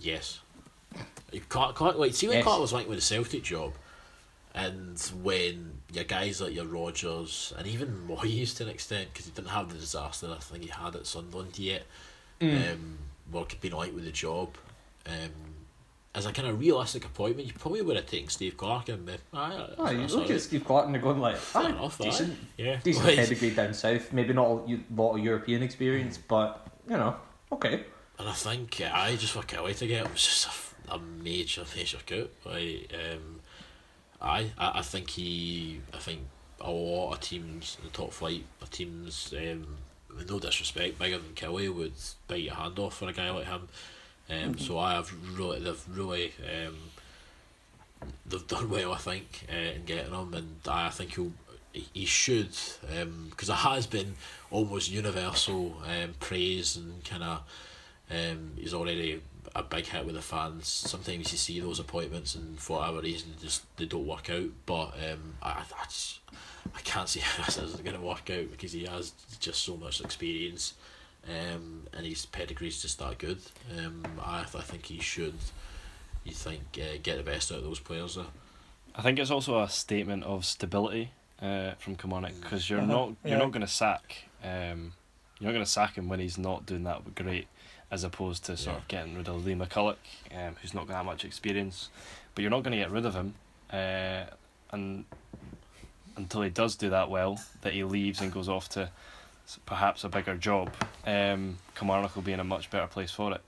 Yes. Clarke, Clarke, like, see when Yes. Clarke was like with the Celtic job, and when your guys like your Rodgers and even Moyes to an extent, because he didn't have the disaster I think he had at Sunderland yet, Mm. um, were being like with the job. Um, as a kind of realistic appointment, you probably would have taken Steve Clarke and been, ah, Oh, you look at Steve Clarke and going like, ah, enough, decent, yeah, decent Like, pedigree down south. Maybe not a lot of European experience, but you know, okay. And I think I just for Killie to get him was just a major, major coup. Like, um, I, I, think he, I think a lot of teams in the top flight, of teams, um, with no disrespect, bigger than Killie would bite your hand off for a guy like him. Um, So I have really, they've really, um, they've done well, I think, uh, in getting him, and I think he'll. he- He should, because it has been almost universal um, praise and kind of um, he's already a big hit with the fans. Sometimes you see those appointments and for whatever reason just they don't work out. But um, I, I, just, I can't see how this isn't going to work out because he has just so much experience, um, and his pedigree's just that good. Um, I, I think he should. You think uh, get the best out of those players there? I think it's also a statement of stability uh, from Kilmarnock because you're Uh-huh, not you're yeah. not going to sack um, you're not going to sack him when he's not doing that great, as opposed to sort Yeah. of getting rid of Lee McCulloch, um, who's not got that much experience. But you're not going to get rid of him, uh, and until he does do that well, that he leaves and goes off to perhaps a bigger job. Um, Kilmarnock will be in a much better place for it.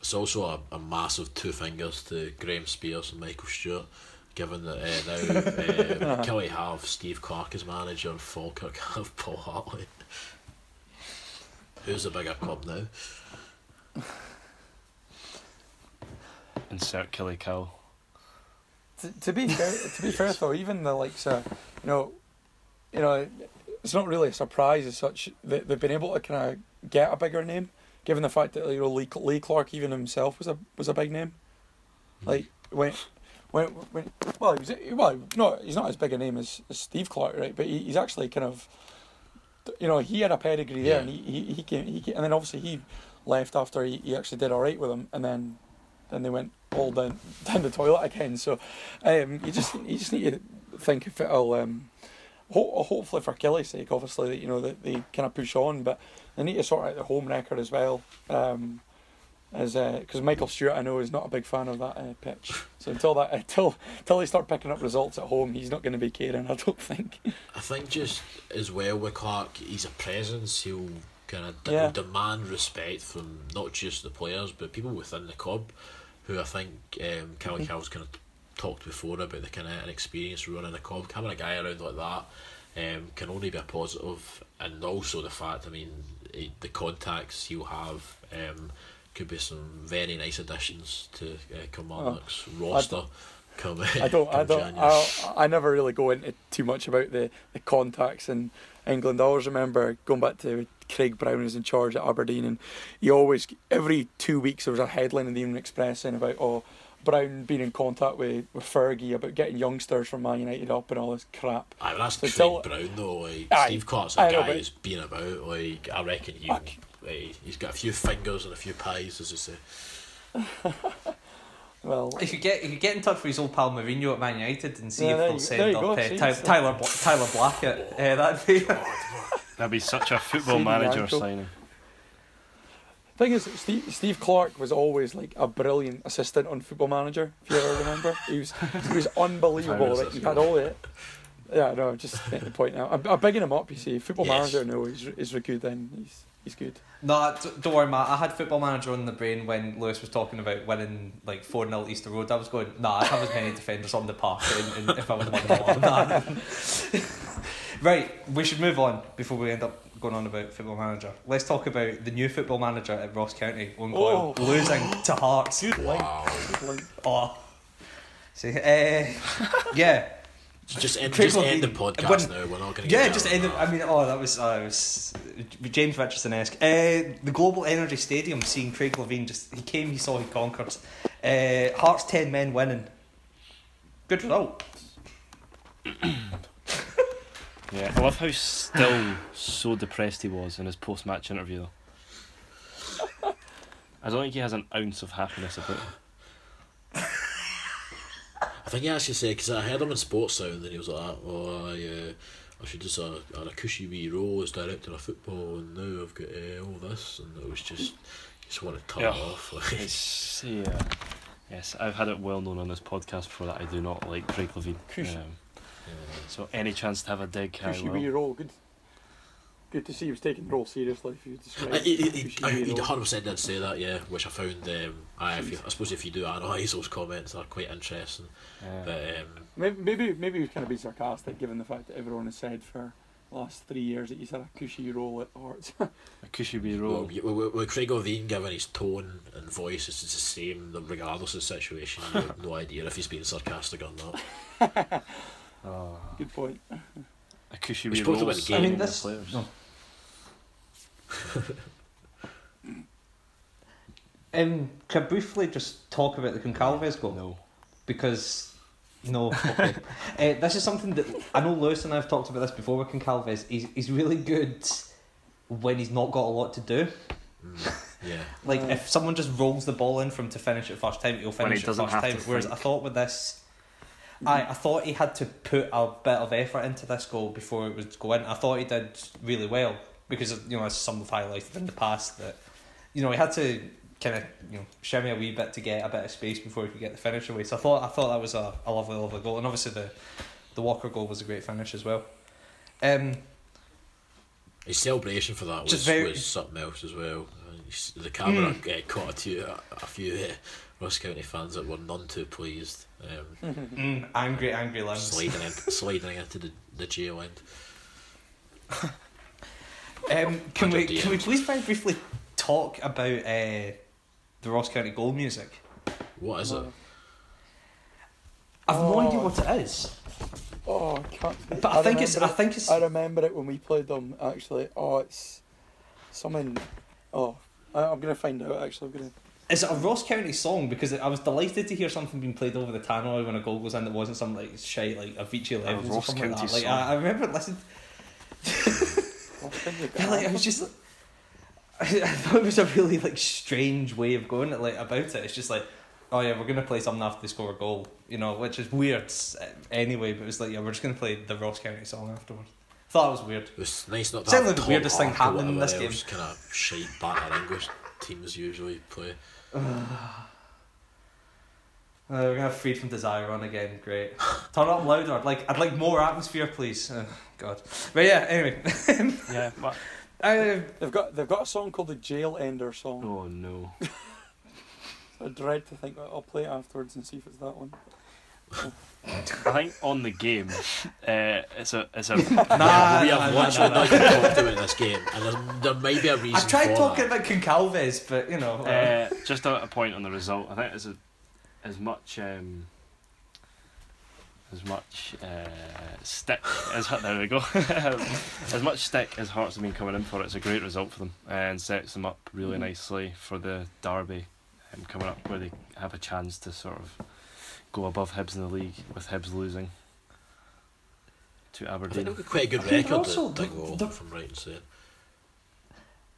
It's also a, a massive two fingers to Graham Spiers and Michael Stewart, given that uh, now uh, Killie have Steve Clarke as manager and Falkirk have Paul Hartley. Who's the bigger club now? Insert Killy Cow. to, to be fair, to be fair though, even the likes of, you know, you know, it's not really a surprise as such that they've been able to kind of get a bigger name, given the fact that you know Lee, Lee Clark even himself was a was a big name. Hmm. Like when, when, when well, he was well, no, he's not as big a name as, as Steve Clarke, right? But he, he's actually kind of, you know, he had a pedigree there, Yeah. and he, he, he came, he came, and then obviously he left after he, he actually did all right with him, and then then they went all down down the toilet again. So um, you just you just need to think if it'll um, ho- hopefully for Killie's sake, obviously that you know that they kind of push on, but they need to sort out the home record as well. Um, as because Michael Stewart, I know, is not a big fan of that uh, pitch. So until that until until they start picking up results at home, he's not going to be caring. I don't think. I think just as well with Clarke, he's a presence. He'll kind of de- Yeah. demand respect from not just the players but people within the club, who I think um, Killie Mm-hmm. Cal's kind of talked before about the kind of inexperience running a club. Having a guy around like that um, can only be a positive, and also the fact I mean the contacts he'll have. Um, could be some very nice additions to uh, Kilmarnock's roster. Come, I don't. I don't. I, I never really go into too much about the, the contacts in England. I always remember going back to Craig Brown was in charge at Aberdeen, and he always every two weeks there was a headline in the Evening Express saying about oh Brown being in contact with, with Fergie about getting youngsters from Man United up and all this crap. Aye, but that's So Craig Brown though. Like Aye, Steve Clarke's a I know, guy but- who's been about. Like I reckon he. He's got a few fingers and a few pies, as they say. Well, If you get if you get in touch with his old pal Mourinho at Man United and see Yeah, if there they'll you- send up go, uh, see, Ty- Tyler Bla- Tyler Blackett, uh, that'd be. That'd be such a football manager Ankle. signing. thing is, Steve, Steve Clarke was always like a brilliant assistant on Football Manager. If you ever remember, he was he was unbelievable. How is Like this he had all it. Yeah, no, just make the point now. I'm, I'm bigging him up. You see, Football Yes. Manager, no, he's he's really good. Then he's he's good. No, d- don't worry, Matt. I had Football Manager on the brain when Lewis was talking about winning like 4 0 Easter Road. I was going, nah, I'd have as many defenders on the park and, and if I would have won them all. Right, we should move on before we end up going on about Football Manager. Let's talk about the new Football Manager at Ross County, Owen Coyle, Oh. losing to Hearts. Good link. Wow. Good link. Oh. See, uh, yeah. Just end, Craig just end the Levein- podcast when- now. We're not going to Yeah, get just down end it. I mean, oh, that was, uh, it was James Richardson esque. Uh, the Global Energy Stadium, seeing Craig Levein just, he came, he saw, he conquered. Uh, Hearts 10 men winning. Good result. Yeah, I love how still so depressed he was in his post match interview. I don't think he has an ounce of happiness about it. I think he actually said because I heard him in Sports Sound and he was like, "Oh, I, uh, I should just uh, had a cushy wee role as director of football, and now I've got uh, all this," and it was just just want to turn Yeah. it off. It's, yeah. Yes, I've had it well known on this podcast before that I do not like Craig Levein. Crucial. Um, so any chance to have a dig, I Cushy will. wee role. Good. Good to see he was taking the role seriously. If you describe I- he, he, he, cushy I- he 100% did say that, yeah, which I found. Um, I, if you, I suppose if you do analyse those comments, they're quite interesting. Yeah. But um, Maybe maybe maybe he was kind of being sarcastic, given the fact that everyone has said for the last three years that he's had a cushy role at Hearts. a cushy wee well, roll. with, with, with Craig Levein given his tone and voice, it's the same regardless of the situation. You have no idea if he's being sarcastic or not. Oh, Good point. a cushy We spoke about the game. I mean, this. players. No. Um, can I briefly just talk about the Goncalves goal? No. because no, okay. uh, this is something that I know Lewis and I have talked about this before with Goncalves. He's he's really good when he's not got a lot to do. Mm, yeah. Like Mm. if someone just rolls the ball in from to finish it first time, he'll When he finish it doesn't first have time. to Whereas I thought with this, I I thought he had to put a bit of effort into this goal before it was going. I thought he did really well because you know as some have highlighted in the past that you know he had to kind of you know shimmy a wee bit to get a bit of space before he could get the finish away. So I thought I thought that was a, a lovely lovely goal, and obviously the the Walker goal was a great finish as well. Um, His celebration for that was, very- was something else as well. Uh, The camera uh, caught a few, a few uh, Ross County fans that were none too pleased, um, mm, angry angry limbs. sliding, in, sliding into the, the jail end. Um, can we can we please very briefly talk about uh, the Ross County goal music? What is it? I've no idea Oh. what it is, Oh, I can't. but I, think it's I remember it. think it's I remember it when we played them. Actually, oh, it's something. Oh, I, I'm gonna find out. Actually, I'm gonna. is it a Ross County song because I was delighted to hear something being played over the tannoy when a goal goes in that wasn't some like shite like Avicii levels or Ross something like County that. Like. I, I remember listening. I'll it. Yeah, like I was just. I thought it was a really like strange way of going at, like about it. It's just like, oh yeah, we're gonna play something after they score a goal, you know, which is weird uh, anyway. But it was like, yeah, we're just gonna play the Ross County song afterwards. Thought it was weird. It was nice not to Certainly have the weirdest thing Hart or happening in whatever this else Kind of shite batter English teams usually play. Uh, we're gonna have Freed from Desire on again. Great. Turn up louder. Like I'd like more atmosphere, please. Oh, God. But yeah. Anyway, Yeah, but uh, They've got they've got a song called the Jail Ender song. oh no. I dread to think I'll play it afterwards and see if it's that one. I think on the game, uh, it's a it's a nah, we nah, have nah, literally nah, not nah. even talked about this game, and there, there might be a reason I tried for talking that. about Goncalves, but you know. uh, uh, just a, a point on the result. I think it's a, as much um, as much uh, stick as there we go. as much stick as Hearts have been coming in for. It's a great result for them and sets them up really Mhm. nicely for the derby um, coming up, where they have a chance to sort of go above Hibs in the league with Hibs losing to I think Aberdeen. they've got quite a good I think record also at the- Dingwall, the- if I'm right in saying.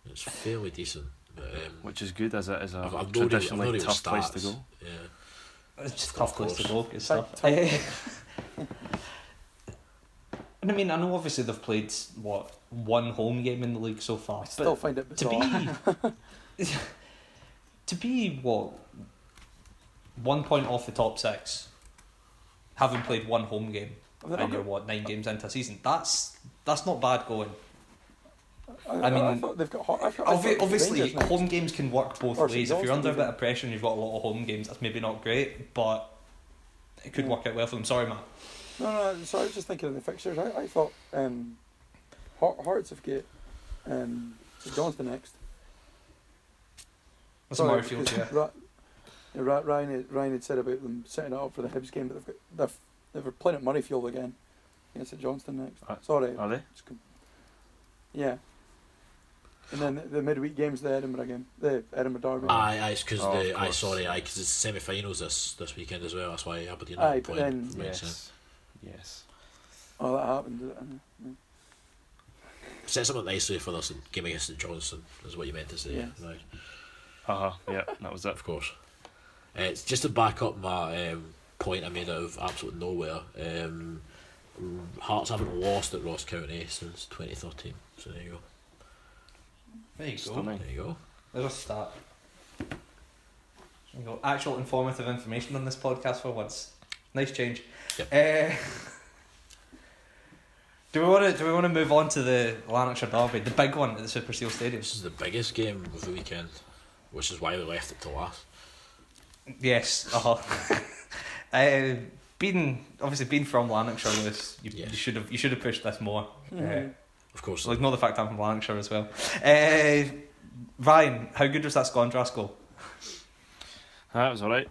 It's fairly decent. Um, which is good as it is a I've, I've not really- I've traditionally not really tough place to go. Yeah. It's just a Of tough place to course. go. Good Tight- stuff. tight. and I mean, I know obviously they've played what one home game in the league so far, I still find it to be to be what one point off the top six, having played one home game, and you're what nine games into a season. That's that's not bad going. I, I I mean, thought they've got. hot- I thought- I thought Obvi- the obviously, home games can work both Or ways. If you're under a bit of pressure and you've got a lot of home games, that's maybe not great, but it could Yeah. work out well for them. Sorry, Matt. No, no. So I was just thinking of the fixtures. I, I thought um, Heart- Hearts have got um, St Johnstone next. That's Sorry, Murrayfield, because yeah. Ra- Ra- Ryan, had- Ryan had said about them setting it up for the Hibs game, but they've got, they've, they're playing at Murrayfield again against St Johnstone next. Uh, Sorry, Are they? yeah. And then the, the midweek game's the Edinburgh game, the Edinburgh Derby. Aye, aye, it's because Oh, the aye, sorry, aye, because it's semi-finals this this weekend as well. That's why Aberdeen Aye, are but playing. then- Makes sense. Yes. Yes. Oh, that happened. did it? Uh, Sets them up nicely for this game against St Johnson, is what you meant to say. Yes. Right. Uh huh. Yeah, that was it. Of course. Uh, it's just to back up my um, point I made out of absolute nowhere. Um, Hearts haven't lost at Ross County since 2013. So there you go. There you go. There you go. There's a start. You go. Actual informative information on this podcast for once. Nice change. Yep. Uh, do we want to do we want to move on to the Lanarkshire Derby, the big one at the Super Seal Stadium? This is the biggest game of the weekend, which is why we left it to last. Yes. Uh-huh. uh Being obviously being from Lanarkshire, Lewis, you, Yes. you should have you should have pushed this more. Mhm. Of course, Uh, ignore the fact I'm from Lancashire as well. Uh, Ryan, how good was that Skondras goal? That was alright.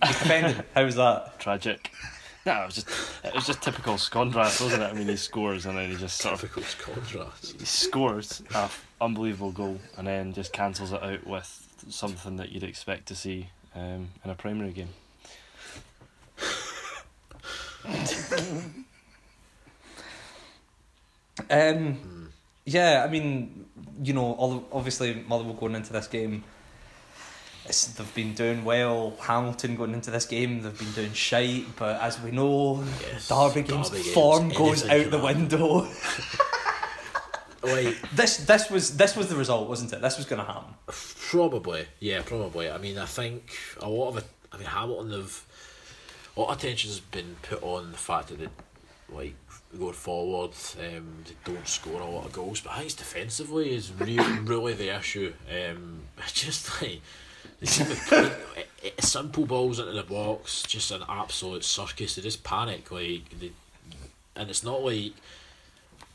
Defending. how was that? Tragic. No, it was just it was just typical Skondras, wasn't it? I mean, he scores and then he just sort of typical contrast. he scores a f- unbelievable goal and then just cancels it out with something that you'd expect to see um, in a primary game. Um, Mm. yeah, I mean, you know, all, obviously Motherwell going into this game, it's, they've been doing well. Hamilton going into this game, they've been doing shite. But as we know, Yes, Derby games Derby games, form goes out the happen. window. Wait, this this was this was the result, wasn't it? This was going to happen. Probably, yeah, probably. I mean, I think a lot of it. I mean, Hamilton have a lot of attention has been put on the fact that like going forward, um, they don't score a lot of goals. But I think it's defensively is really, really the issue. Um, just like they seem to put it- it- simple balls into the box, just an absolute circus. They just panic like they, and it's not like.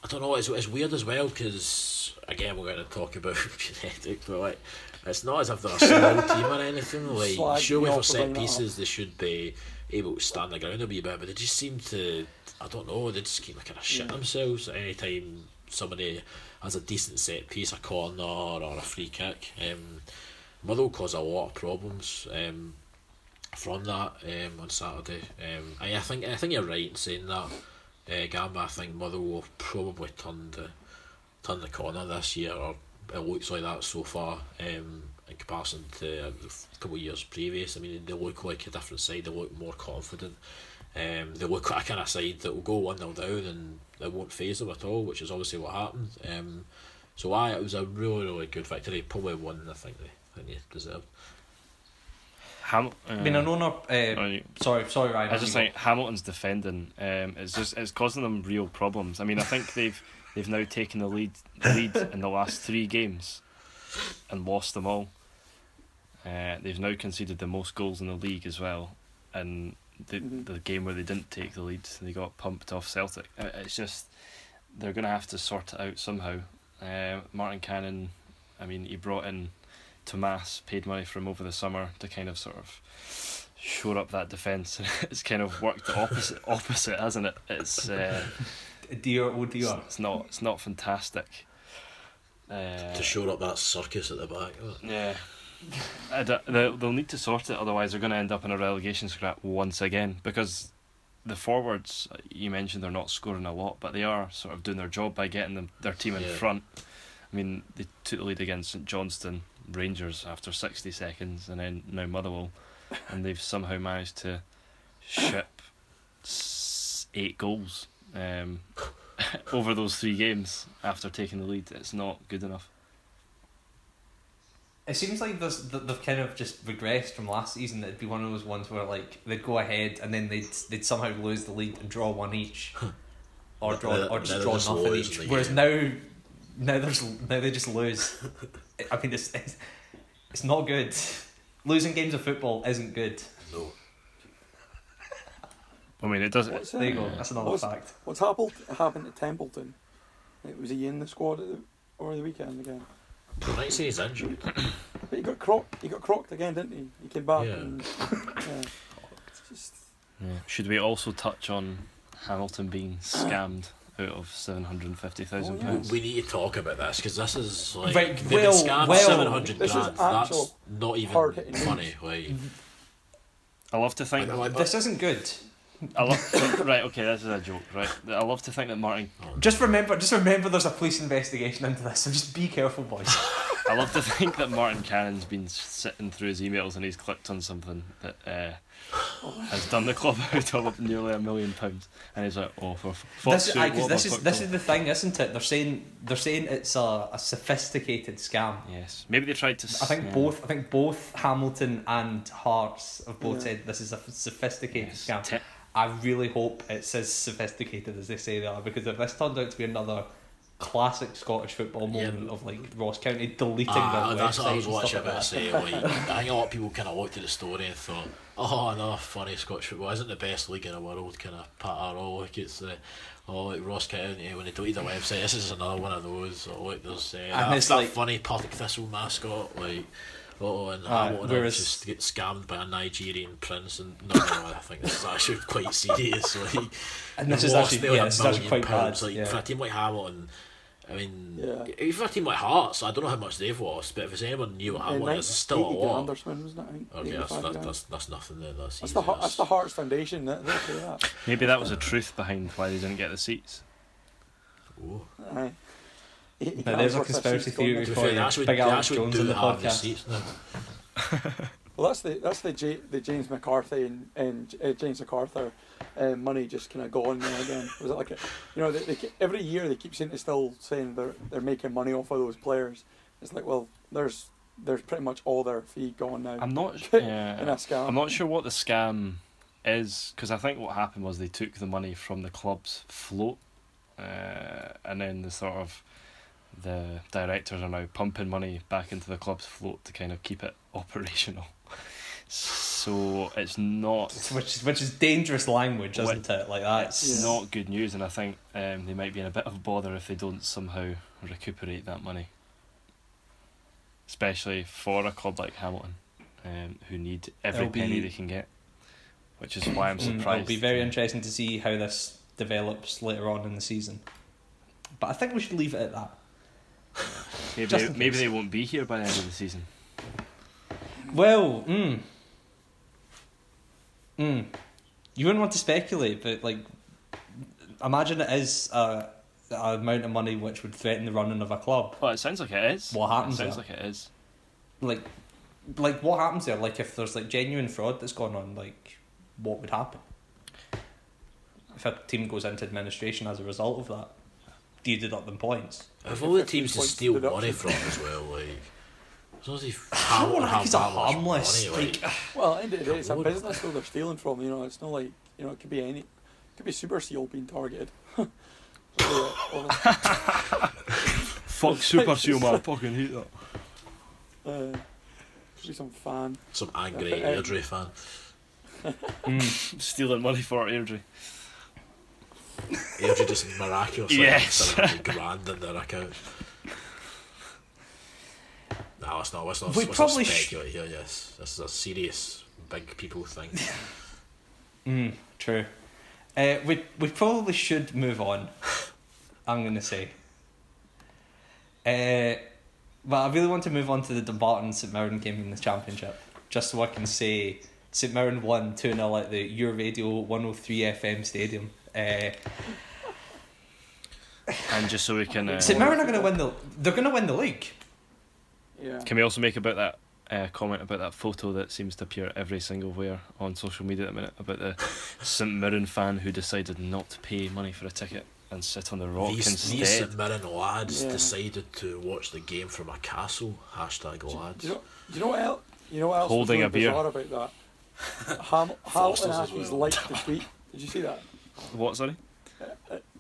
I don't know. It's, it's weird as well because again we're going to talk about genetic, but like it's not as if they're a small team or anything. Like Slag surely for set pieces they should be able to stand the ground a wee bit, but they just seem to. I don't know. They just keep like kind of shit Yeah. themselves any time somebody has a decent set piece, a corner or a free kick. Um, Motherwell cause a lot of problems. Um, from that um, on Saturday, um, I, I think I think you're right in saying that. Uh, Gamba, I think Motherwell have probably turned the turned the corner this year, or it looks like that so far. Um, in comparison to a couple of years previous, I mean they look like a different side. They look more confident. Um, they look like a kind of side that will go one 0 down and it won't phase them at all, which is obviously what happened. Um, so I it was a really really good victory. Probably one I think they, I think they deserved. Ham- uh, I mean, I know not. Uh, sorry, sorry, Ryan. I just think Hamilton's defending um, it's just it's causing them real problems. I mean, I think they've they've now taken the lead lead in the last three games and lost them all. Uh, they've now conceded the most goals in the league as well, and the Mhm. the game where they didn't take the lead, they got pumped off Celtic. Uh, It's just they're going to have to sort it out somehow. Uh, Martin Canning, I mean, he brought in Tomas, paid money for him over the summer to kind of sort of shore up that defence. it's kind of worked the opposite, opposite, hasn't it? It's uh, dear, oh it's, dear. it's not it's not fantastic. Uh, to show up that circus at the back. yeah. They'll, they'll need to sort it, otherwise they're going to end up in a relegation scrap once again. Because the forwards, you mentioned they're not scoring a lot, but they are sort of doing their job by getting them their team in Yeah. front. I mean, they took the lead against St Johnstone Rangers after 60 seconds and then now Motherwell. and they've somehow managed to ship eight goals um, over those three games after taking the lead. It's not good enough. It seems like there's they've kind of just regressed from last season. It'd be one of those ones where like they'd go ahead and then they'd they'd somehow lose the lead and draw one each, or draw Now- or just draw they're just nothing each. the Whereas game. now, now there's now they just lose. I mean, it's, it's it's not good. Losing games of football isn't good. No. I mean, it does. What's, There you go. That's another what's- fact. What's happened happened to Templeton? Like, was he in the squad at the, over the weekend again? They might say he's injured. But he got crocked. He got crocked again, didn't he? He came back Yeah. and yeah. Just Yeah. Should we also touch on Hamilton being scammed out of seven hundred and fifty thousand Oh, yeah. pounds? We need to talk about this because this is like Right, they've well- been scammed well- seven hundred grand. That's not even funny. Like, I love to think. I- I- This isn't good. I love. right. Okay, this is a joke. Right. I love to think that Martin. Just remember, just remember, there's a police investigation into this, so just be careful, boys. I love to think that Martin Canning's been sitting through his emails and he's clicked on something that uh, has done the club out of nearly a million pounds, and he's like, "Oh, for fuck's this, sake, aye, 'cause what this have I is this is the thing, isn't it? They're saying they're saying it's a, a sophisticated scam. Yes, maybe they tried to. s- I think yeah. both. I think both Hamilton and Hearts have both Yeah. said this is a sophisticated Yes, scam. te- I really hope it's as sophisticated as they say they are because if this turned out to be another classic Scottish football Yeah. moment of like Ross County deleting ah, their that's what I was watching stuff like about say. Like, I think a lot of people kind of looked at the story and thought, "Oh, another funny Scottish football isn't the best league in the world." Kind of pat our all like it's the. Oh, like Ross County when they deleted their website. This is another one of those. Oh, look, there's uh, that like- funny Partick Thistle mascot. Like, oh, and Aye, Hamilton whereas- just get scammed by a Nigerian prince. And no, no, I think this is actually quite serious. Like, And this is actually nearly yeah, a this is actually million quite bad. pounds. Like yeah. for a team like Hamilton, I mean, Yeah. even for a team like Hearts, I don't know how much they've lost, but if it's anyone knew what uh, Hamilton nine- is, it's still a 80 lot. grand wasn't it? I think Okay, that's, 85 that's, that's, that's nothing there. That's, That's the that's- that's the Hearts Foundation. That that. Maybe that was the truth behind why they didn't get the seats. Ooh. Aye. Eighty Now, there's a grand's worth of conspiracy seats going theory in. To be for fair, you. they Big they Alex Jones do on the have podcast. seats. Well, that's the that's the J, the James McCarthy and, and uh, James McArthur uh, money just kind of gone there again. Was it like a, you know, they, they, every year they keep saying they're still saying they're they're making money off of those players. It's like, well, there's there's pretty much all their fee gone now I'm not. in Yeah, a scam. I'm not sure what the scam is because I think what happened was they took the money from the club's float, uh, and then the sort of the directors are now pumping money back into the club's float to kind of keep it operational. So it's not which is which is dangerous language, What- isn't it? Like that's it's Yeah. not good news, and I think um, they might be in a bit of bother if they don't somehow recuperate that money, especially for a club like Hamilton, um, who need every It'll penny be- they can get. Which is why I'm surprised. It'll be very interesting to see how this develops later on in the season. But I think we should leave it at that. Maybe in maybe they won't be here by the end of the season. Well, mm, mm, you wouldn't want to speculate, but like, imagine it is a, a amount of money which would threaten the running of a club. Well, it sounds like it is. What happens It sounds there? like it is. Like, like what happens there? Like, if there's like genuine fraud that's gone on, like, what would happen? If a team goes into administration as a result of that, do you deduct them points? Of all the teams to steal deduction. money from as well, like. As long as they I don't Hamilton like he's a harmless. money, Like, Well, at the end of the day, it's a business though they're stealing from. You know, it's not like you know it could be any, it could be Super Seal being targeted. So, yeah, Fuck Super Seal, man. I fucking hate that. uh, could be some fan. some angry Yeah, Airdrie fan. mm, Stealing money for Airdrie. Airdrie just miraculously Yes. grand in their account. No, it's not. Let's not, We let's probably not sh- speculate here. Yes, this is a serious big people thing. mm, true. Uh, we we probably should move on. I'm gonna say. Uh, but I really want to move on to the Dumbarton St Mirren game in the championship, just so I can say St Mirren won two 0 at the Your Radio One Hundred Three FM stadium. Uh, And just so we can. Uh, St Mirren are going to win the. They're going to win the league. Yeah. Can we also make about that uh, comment about that photo that seems to appear every single where on social media at the minute about the St Mirren fan who decided not to pay money for a ticket and sit on the rock These, instead? these St Mirren lads Yeah. decided to watch the game from a castle. Hashtag lads. Do you know? Do you know what else? You know what else Holding was a really beer. bizarre about that? Ham- Hamilton Foster's as Accies well. liked the tweet. Did you see that? What? Sorry.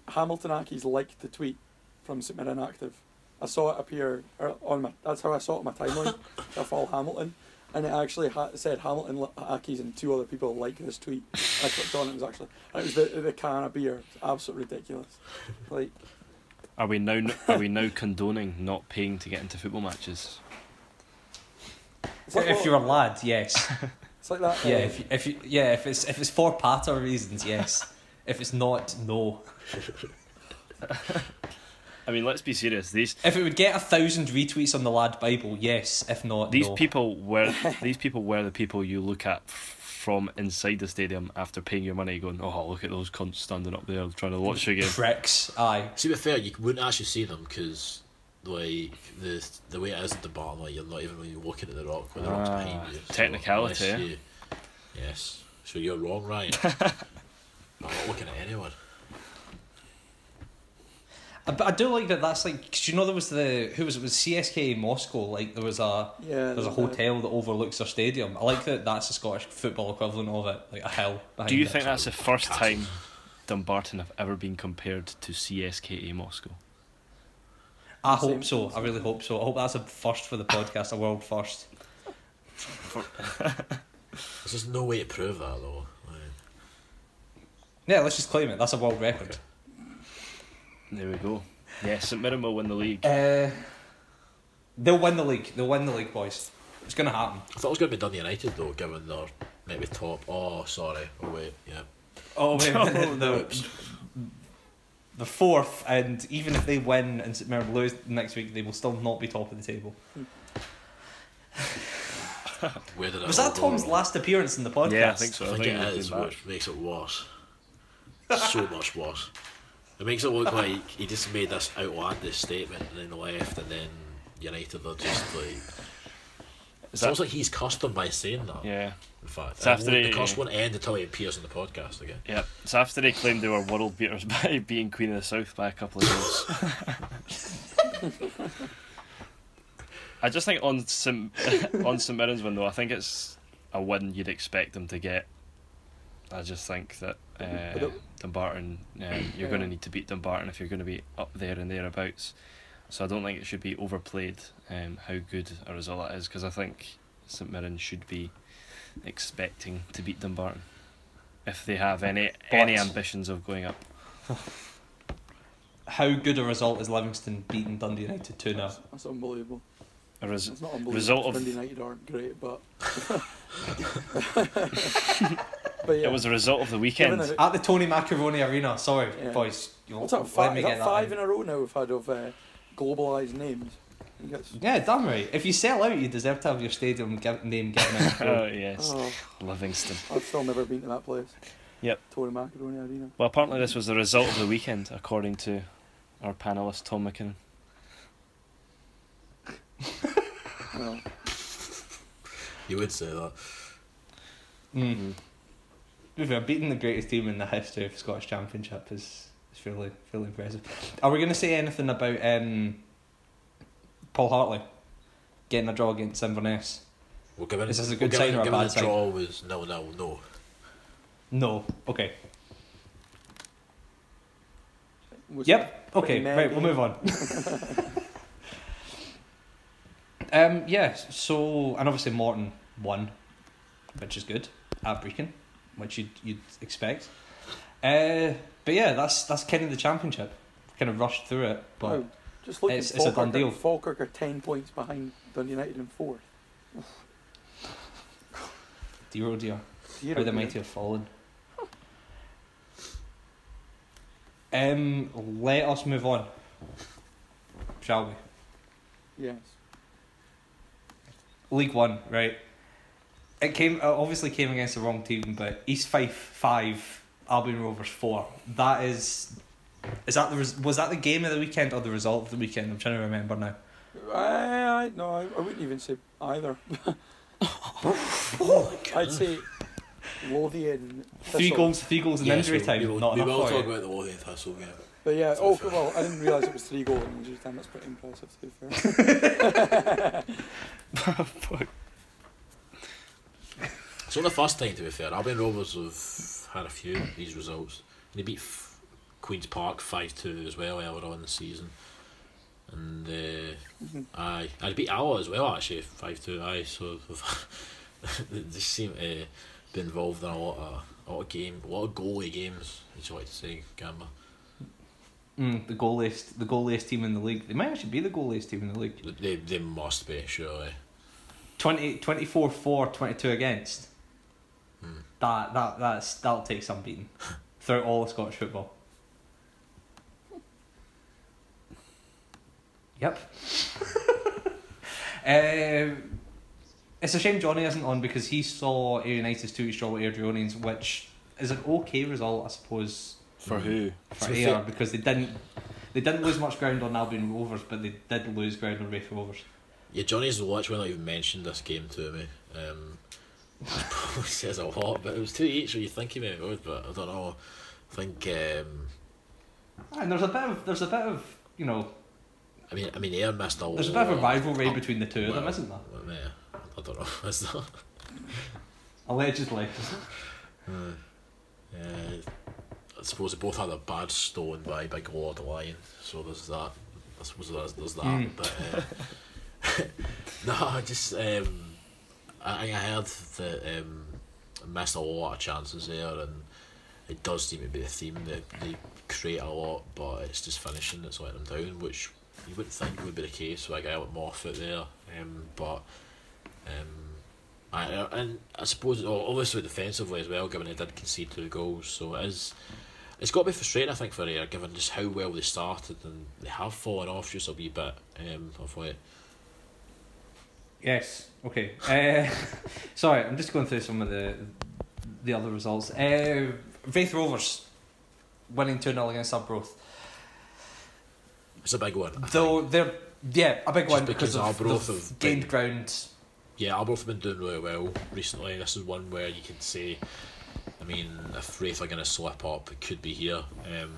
Hamilton Accies liked the tweet from St Mirren Active. I saw it appear er, on my. That's how I saw it on my timeline. I follow Hamilton, and it actually ha- said Hamilton li- Accies and two other people like this tweet. I clicked on it. It was actually it was the the can of beer. It's absolutely ridiculous. Like Are we now are we now condoning not paying to get into football matches? it's like, if you're a lad, yes. it's like that. Yeah, uh, if you, if you, yeah, if it's if it's for patter reasons, yes. If it's not, no. I mean, let's be serious. These If it would get a thousand retweets on the lad Bible, yes. If not, these no. people were these people were the people you look at f- from inside the stadium after paying your money, going, "Oh, look at those cunts standing up there trying to watch the game." pricks. Aye. To be fair, you wouldn't actually see them because, like, the the way it is at the bottom, like, you're not even really looking at the rock when the rock's Ah, behind you. So technicality, unless you- yes. So you're wrong, Ryan. I'm not looking at anyone. But I do like that. That's like because you know there was the who was it? it was CSKA Moscow. Like there was a yeah, there's a hotel that overlooks their stadium. I like that. That's the Scottish football equivalent of it, like a hill. Do you it. think that's the first Castle. time Dumbarton have ever been compared to CSKA Moscow? I Same hope so. I really hope so. I hope that's a first for the podcast, a world first. There's just no way to prove that, though. Like, Yeah, let's just claim it. That's a world record. There we go. Yeah, St Mirren will win the league. Uh, they'll win the league. They'll win the league, boys. It's gonna happen. I thought it was going to be Dundee United, though, given their maybe top. Oh, sorry. Oh, wait. Yeah. Oh, wait, Oh, the, Oops. the fourth, and even if they win and St Mirren lose next week, they will still not be top of the table. Where did it Was that Tom's wrong? last appearance in the podcast? Yeah, I think so. I I think think it he's back. which makes it worse. So much worse. It makes it look like he just made this outlandish statement and then left, and then United are just like. Is It's that- almost like he's cussed them by saying that. Yeah, In fact, It's after the he- cuss won't end until he appears on the podcast again. yeah. It's after they claimed they were world beaters by being Queen of the South by a couple of goals. I just think on St on St Mirren's win though, I think it's a win you'd expect them to get. I just think that uh, Dumbarton, um, you're going to need to beat Dumbarton if you're going to be up there and thereabouts. So I don't think it should be overplayed um, how good a result that is because I think St Mirren should be expecting to beat Dumbarton if they have any any ambitions of going up. How good a result is Livingston beating Dundee United 2 0? That's, that's unbelievable. A res- It's not result of- Dundee United aren't great, but. but yeah. It was a result of the weekend. that- At the Tony Macaroni Arena. Sorry, Yeah. boys. You'll, What's that? let Five, me get that that five in. in a row now we've had of uh, globalised names. I Yeah, damn right. If you sell out, you deserve to have your stadium gi- name given out. Oh yes, Oh, Livingston. I've still never been to that place. Yep. Tony Macaroni Arena. Well, apparently this was the result of the weekend, according to our panelist Tom McKinnon. Well, You would say that. Mm. To be fair, beating the greatest team in the history of Scottish Championship is, is fairly fairly impressive. Are we going to say anything about um, Paul Hartley getting a draw against Inverness? Well, given, Is this a well, good given, sign or a bad the sign? draw was no, no, no. No. Okay. was Yep. Okay. meh Right. We'll move on. um. Yeah. So, and obviously Morton won, which is good at Brechin, which you'd you'd expect. Uh. But yeah, that's that's kind of the championship. Kind of rushed through it, but Oh, just look it's- at it's a Falkirk. done deal. Falkirk are ten points behind Dundee United in fourth. dear oh dear. Dear How oh the dear. mighty have fallen. Um, let us move on, shall we? Yes. League One, right? It came it obviously came against the wrong team, but East Fife five, Albion Rovers four. That is Is that the res- was that the game of the weekend or the result of the weekend? I'm trying to remember now. I, I no, I, I wouldn't even say either. I'd say Lothian. Three Thistle. goals, three goals in Yes, injury we, time. We will, not we will talk about the Lothian Thistle game. But yeah, To oh well, I didn't realise it was three goals in injury time. That's pretty impressive to be fair. It's not the first time, to be fair. Albion Rovers have had a few of these results. They beat F- Queen's Park 5 2 as well earlier on in the season. And uh, Mhm. aye, I beat Alloa as well, actually, 5 2. Aye, so they just seem to be involved in a lot of, a lot of game, a lot of goalie games, as you like to say, Gamba. Mm, the goaliest, the goaliest team in the league. They might actually be the goaliest team in the league. They, they must be, surely. 20, 24 for, 22 against. Hmm. That that that's that'll take some beating throughout all of Scottish football. Yep. um, it's a shame Johnny isn't on because he saw Ayr United's two each draw with Airdrieonians, which is an okay result, I suppose, For Mm. who? for To be because they didn't they didn't lose much ground on Albion Rovers, but they did lose ground on Raith Rovers. Yeah, Johnny's literally not even mentioned this game to me. Um, probably says a lot, but it was two each, so you think he maybe would, but I don't know. I think, um, And there's a bit of there's a bit of you know I mean, I mean, Ayr missed a lot. there's a bit of a rivalry between the two of them, isn't there? well, yeah, I don't know. Is there? Allegedly. Uh, yeah, I suppose they both had a bad stone by Big Lord Lion, so there's that. I suppose there's, there's that. Mm. But uh, no, I just um, I, I heard that um, I missed a lot of chances there, and it does seem to be the theme that they create a lot, but it's just finishing that's letting them down, which you wouldn't think would be the case with a guy like Moffat there. Um, but um, I, and I suppose obviously defensively as well, given they did concede two goals, so it is. It's got to be frustrating, I think, for Ayr, given just how well they started and they have fallen off just a wee bit um, of late. Yes. Okay. Uh, sorry, I'm just going through some of the the other results. Uh, Raith Rovers winning two 0 against Arbroath. It's a big one. I Though think. they're yeah a big Just one because because, Arbroath they've have gained been- ground. Yeah, Arbroath have been doing really well recently. This is one where you can say, mean, if Raith are going to slip up, it could be here. Um,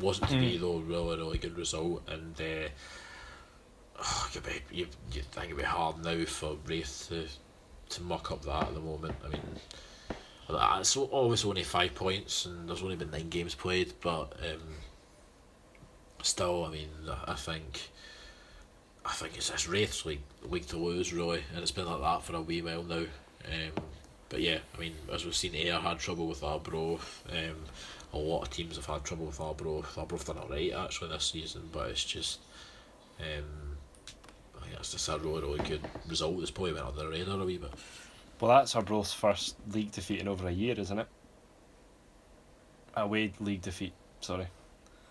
wasn't to be Mm. though, really, really good result, and uh, oh, be, you you think it'd be hard now for Raith to to muck up that at the moment. I mean, it's obviously only five points, and there's only been nine games played, but um, still, I mean, I- I think. I think it's this Raith's league, league to lose really, and it's been like that for a wee while now. Um, but yeah, I mean, as we've seen, Ayr had trouble with Arbroath. Um, a lot of teams have had trouble with Arbroath. Arbroath done alright actually this season, but it's just, um, I think it's just a really really good result. It's probably went under the radar a wee bit. Well, that's Arbroath's first league defeat in over a year, isn't it? Away league defeat. Sorry.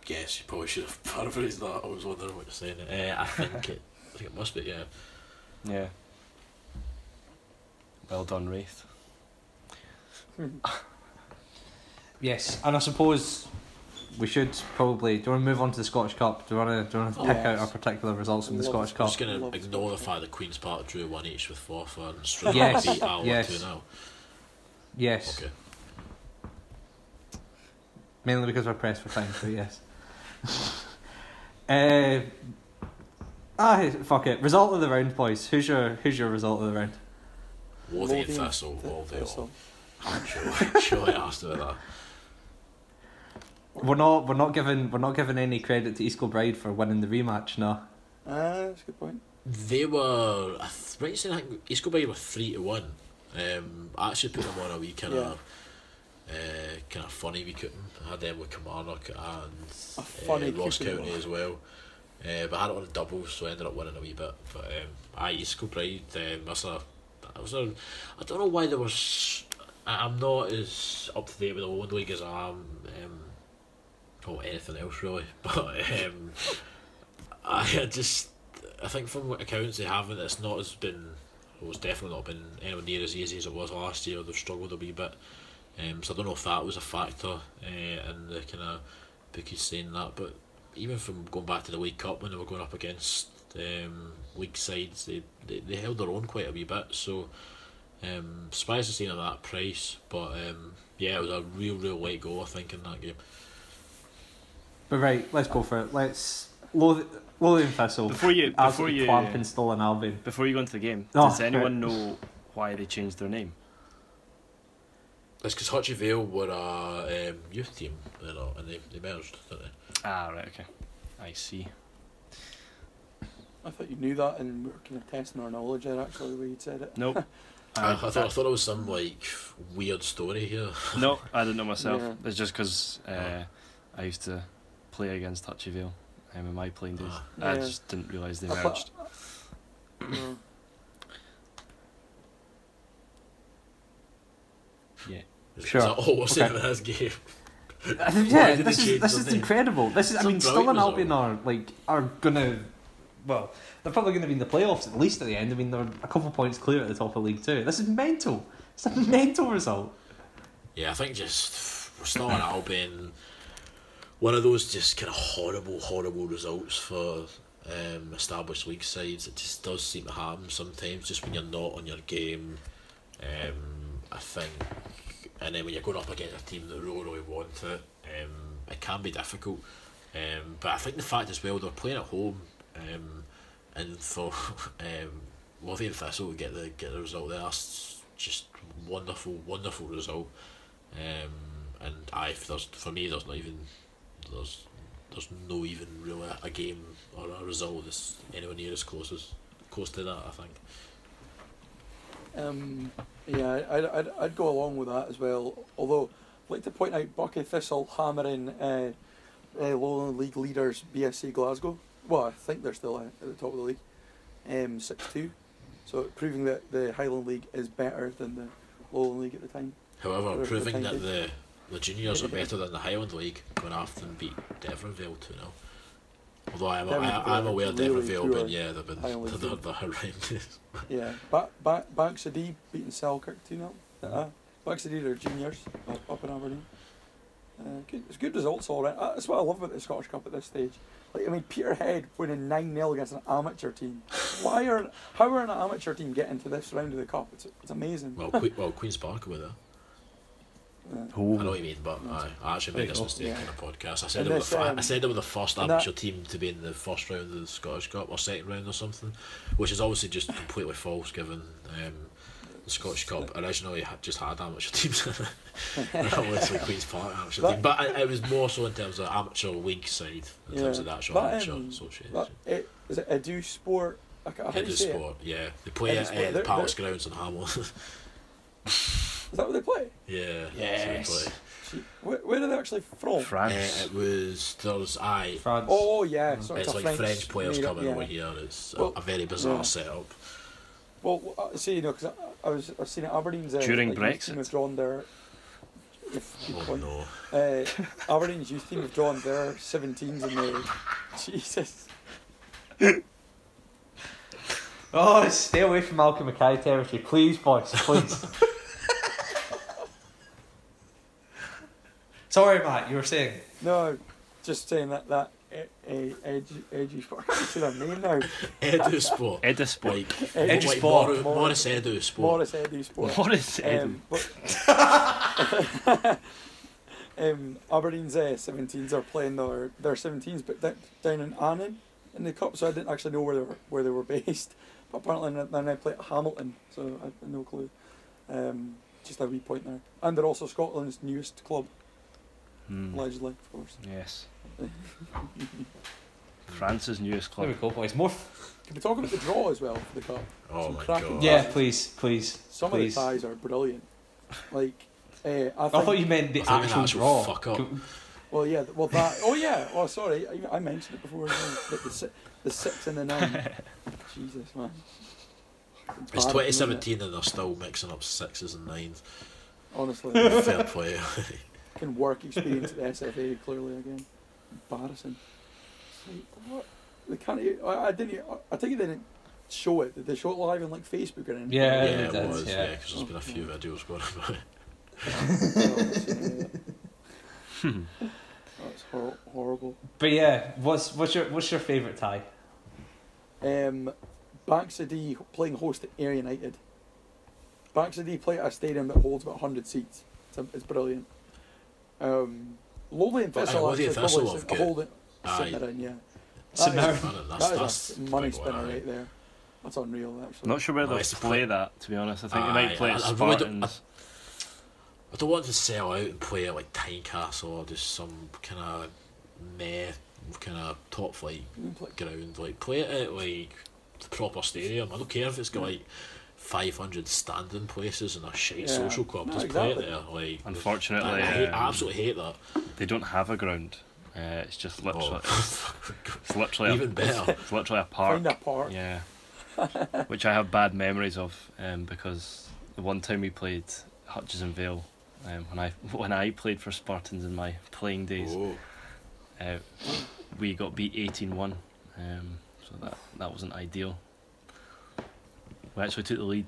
Yes, you probably should have paraphrased that. I was wondering what you're saying. Uh, I think it. I think it must be. Yeah. Yeah. Well done, Raith. Yes, and I suppose we should probably. Do you want to move on to the Scottish Cup? Do you want to? Do you want to Oh, pick yes. out our particular results from the Scottish it. I'm Cup? just going to ignore the fact that Queen's Park drew 1 each with Forfar and Stroud Yes, beat Alloa yes. 2 0. Yes, Okay. mainly because we're pressed for time. So yes. uh, ah, fuck it. Result of the round, boys. Who's your Who's your result of the round? Lothian Lothian Thistle all day Thistle. long. Surely, surely asked about that. We're not. We're not giving. We're not giving any credit to East Kilbride for winning the rematch. No. Ah, that's a good point. They were, I th- right saying I think East Kilbride were 3 to 1. Um, I actually put them on a wee kind of uh, kind of funny wee cooking. I had them with Kilmarnock and A uh, Ross County as well. Uh, but I had it on a double, so I ended up winning a wee bit. But um, I East Kilbride, um, that's a, that was a, I don't know why there was. I- I'm not as up to date with the Owen League as I am. Um, or anything else really, but um, I just I think from what accounts they haven't, it's not as been. Well, it's definitely not been anywhere near as easy as it was last year. They've struggled a wee bit, um, so I don't know if that was a factor uh, in the kind of bookies saying that, but even from going back to the League Cup when they were going up against um, league sides, they, they, they held their own quite a wee bit. So um, surprised to see them at that price, but um, yeah, it was a real, real late goal I think in that game. But right, let's go for it. Let's Loth- Lothian Thistle. Before you, before absolutely you, clamping Stirling Albion. before you go into the game, Oh, does anyone right. know why they changed their name? It's because Hutchie Vale were a um, youth team, you know, and they, they merged, didn't they? Ah, right, okay. I see. I thought you knew that, and we were kind of testing our knowledge there. Actually, the way you said it. Nope. I, I, I, thought, I thought it was some like weird story here. no, I didn't know myself. Yeah. It's just because uh, I used to play against Hutchie um, in my playing days. Ah. I just didn't realise they merged. No. Yeah. Is, Sure. is that all we're saying Okay. about this game? yeah, this is this is incredible. This is I mean, Still Stirling result. Albion are like are gonna well, they're probably gonna be in the playoffs at least at the end. I mean, they're a couple of points clear at the top of League Two. This is mental. It's a mental result. Yeah, I think just we're still on Albion. One of those just kind of horrible, horrible results for um, established league sides. It just does seem to happen sometimes, just when you're not on your game. Um, I think, and then when you're going up against a team that really, really want it, um, it can be difficult. Um, but I think the fact as well they're playing at home, um, and for um, Lothian Thistle to get the get the result there, that's just wonderful, wonderful result. Um, and I, there's for me, there's not even there's there's no even really a game or a result that's anywhere near as close as close to that. I think. Um, yeah, I'd, I'd, I'd go along with that as well. Although, I'd like to point out Buckie Thistle hammering uh, uh, Lowland League leaders BSC Glasgow. Well, I think they're still at the top of the league. Um, 6 2. So, proving that the Highland League is better than the Lowland League at the time. However, proving the that the the juniors are better than the Highland League, going after and beat Devonville two 0 Although I am I, I'm aware really Devonville, but yeah, they've been they're, they're, they're horrendous. Yeah, back, back, Banks O' Dee beating Selkirk 2 0. Uh-huh. Uh, Banks O' Dee are juniors up, up in Aberdeen. Uh, good, it's good results all right. Uh, That's what I love about the Scottish Cup at this stage. Like I mean, Peterhead winning nine 0 against an amateur team. Why are how are an amateur team getting to this round of the cup? It's it's amazing. Well, que- well, Queens Park were there. Uh, I know what you mean, but I, I actually made There this mistake Yeah. in a podcast. I said And they were this, the, um, I said they were the first and that- amateur team to be in the first round of the Scottish Cup or second round or something, which is obviously just completely false given um, the Scottish Cup originally had just had amateur teams. that was like Queens Park amateur That- team, but it, it was more so in terms of amateur league side, in terms of the actual That, amateur um, association. that, it, is it Edusport? I, ca- how do Head you it? sport, yeah. They play Edu at Sport, uh, they're- Palace they're- Grounds in Hamilton. Is that what they play? yeah, Yes. where they play. Gee, Where, where are they actually from? France. Uh, it was there's aye. France. Oh yeah, so it's, It's a like French, French, players coming yeah. over here. It's Well, a, a very bizarre yeah. setup. Well, uh, see, you know, because I, I was I've seen it. Aberdeen's uh, During like, youth Brexit? team have drawn their. If, good Oh point. no. Uh, Aberdeen's youth team have drawn their 17s in the. Jesus. Oh, stay away from Malcolm Mackay territory, please, boys, please. Sorry, Matt. You were saying. No, just saying that that a, a edgy edgy sport. I can't say their name now. Edu Sport. Edisport. Like, Edgy like Sport. Morris, Morris- Morris Edusport. Morris Edusport. What is it? Um, but um, Aberdeen's uh, 17s are playing their their 17s, but da- down in Annan in the cup, so I didn't actually know where they were where they were based. But apparently then then they play at Hamilton, so I had no clue. Um, just a wee point there, and they're also Scotland's newest club, Hmm. allegedly, of course. Yes. France's newest club. There we club. go, boys. More. Can we talk about the draw as well for the cup? Oh Some my cracking god. Yeah, please, please. Some please. of the ties are brilliant. Like, uh, I, I think, thought you meant the I thought you meant actual actual draw. fuck up. Well, yeah, well that. Oh yeah. Oh, sorry. I, I mentioned it before. as well, the, si- the six and the nine. Jesus, man. It's Embarrassing, 2017 and they're still mixing up sixes and nines. Honestly, Fair play. can work experience at the SFA clearly again. Embarrassing. Like, what? They can't. I, I didn't. e- I think they didn't show it. Did they show it live on like Facebook or anything? Yeah, yeah, it it does, was. yeah. Yeah, because there's been a few videos going about it. Oh, Hmm. oh, Hor- horrible. But yeah, what's what's your what's your favourite tie? Um, Baxady playing host at Ayr United. Baxady play at a stadium that holds about 100 seats. It's, a, it's brilliant. Um, Lowly and But, uh, Thistle Lothian actually Thistle probably have sit- got- hold it, Aye. there in, yeah. St That is- that's, that's a money big one, spinner right there. That's unreal, actually. I'm not sure where No, they'll it's play play- that. To be honest, I think they might play I- at I really don't- Spartans. I don't want to sell out and play at like Tynecastle or just some kind of meh kind of top flight You can play- ground. Like play it at like the proper stadium. I don't care if it's got like five hundred standing places and a shite Yeah. social club. No, Just play it there. Like Unfortunately, I, I, hate, I um, absolutely hate that. They don't have a ground. Uh, it's just literally, Oh. it's literally Even a, better. It's literally a park. Find a park. Yeah, which I have bad memories of, um, because the one time we played Hutchison Vale, um, when I when I played for Spartans in my playing days, Oh. uh, we got beat 18-1, um, so that that wasn't ideal. We actually took the lead.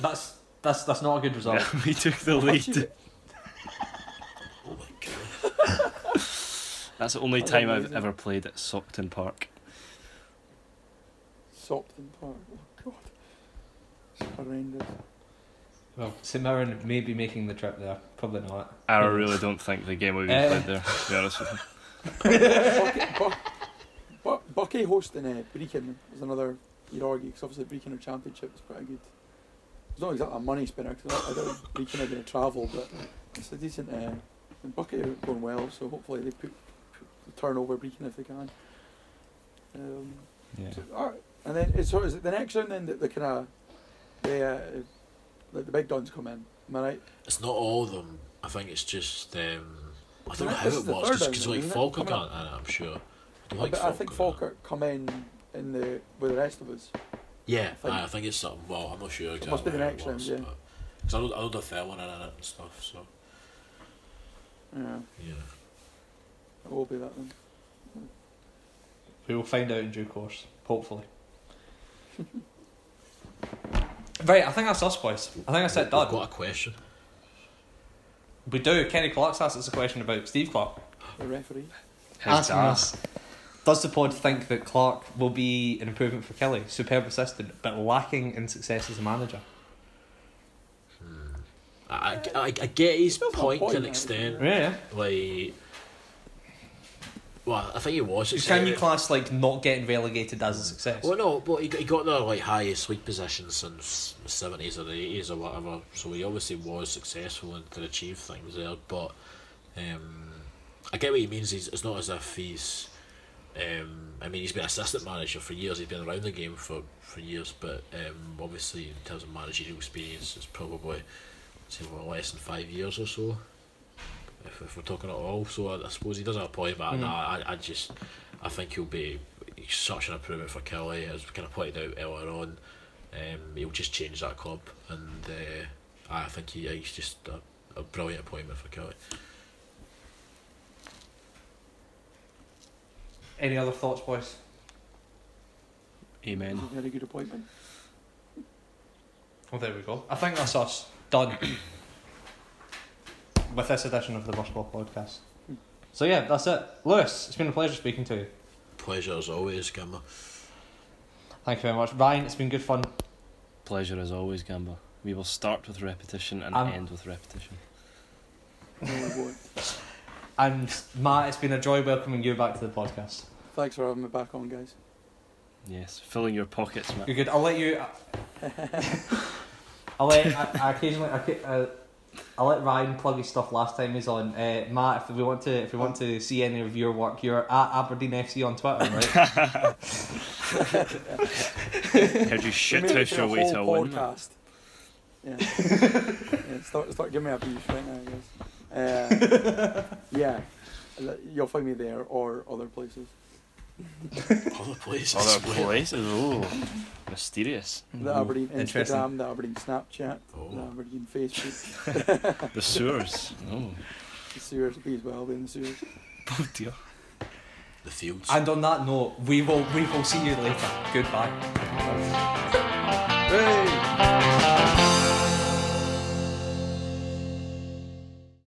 That's that's that's not a good result. Yeah, we took the lead. Oh my god. That's the only That's time I've ever played at Saughton Park. Sopton Park. Oh, God. It's horrendous. Well, St Mirren may be making the trip there. Probably not. I really don't think the game will be Uh, played there. To be honest with you. Buckie, Bu- Bu- Buckie hosting uh, Brechin is another you'd argue because obviously Brechin are championship is quite a good. It's not exactly a money spinner because I, I don't Brechin are going to travel, but it's a decent. Uh, and Buckie are going well, so hopefully they put, put turn over Brechin if they can. Um, Yeah. so, all right. And then it's so is it the next round then that the kind of the uh, the, the big guns come in? Am I right? It's not all of them. I think it's just um, I Isn't don't know how this it is the was because round, like isn't it? Falkirk, Coming up. aren't I'm sure. I don't I, like bet- I think Falkirk. Falkirk come in in the with the rest of us. Yeah, I think- aye, I think it's something. Well, I'm not sure exactly. must be the how next round, yeah. Cause I know, I know the Felon in it and stuff, so Yeah, yeah. it will be that then. We will find out in due course, hopefully. right, I think that's us, boys. I think that's it We've done. got a question. We do. Kenny Clark's asked us a question about Steve Clarke. The referee. His Asking us, does the pod think that Clarke will be an improvement for Killie? Superb assistant, but lacking in success as a manager. I, I, I get his point point, to an extent. Yeah, yeah. Like, well, I think he was. Can you class like not getting relegated as a success? Well, no, but he got, he got the like highest league position since the seventies or the eighties or whatever. So he obviously was successful and could achieve things there. But um, I get what he means. He's, it's not as if he's. Um, I mean, he's been assistant manager for years. He's been around the game for, for years. But um, obviously, in terms of managerial experience, it's probably say what, less than five years or so. If, if we're talking at all, so I, I suppose he does have a point. But Mm. nah, I, I just I think he'll be such an improvement for Killie, as we kind of pointed out earlier on. Um, he'll just change that club, and uh, I think he, he's just a, a brilliant appointment for Killie. Any other thoughts, boys? Amen. It's very good appointment. Well, there we go. I think that's us done with this edition of the Bus podcast. So yeah, that's it. Lewis, it's been a pleasure speaking to you. Pleasure as always, Gamba. Thank you very much, Ryan. It's been good fun. Pleasure as always, Gamba. We will start with repetition and Um, end with repetition. No, we won't. And Matt, it's been a joy welcoming you back to the podcast. Thanks for having me back on, guys. Yes, filling your pockets, Matt. You're good. I'll let you. I'll let. I, I occasionally. I, uh, I'll let Ryan plug his stuff. Last time he's on. Uh, Matt, if we want to, if we want to see any of your work, you're at Aberdeen FC on Twitter, right? Heard you shit We house your way to a win. podcast. Yeah. yeah. Start, start giving me a beef right now, guys. Uh, yeah. You'll find me there or other places. Other places. Other places, oh, mysterious. The Ooh, Aberdeen. Instagram, the Aberdeen Snapchat, the Oh. Aberdeen Facebook, The sewers. Oh, the sewers, please well be in the sewers. oh dear. The fields. And on that note, we will we will see you later. Goodbye. Hey!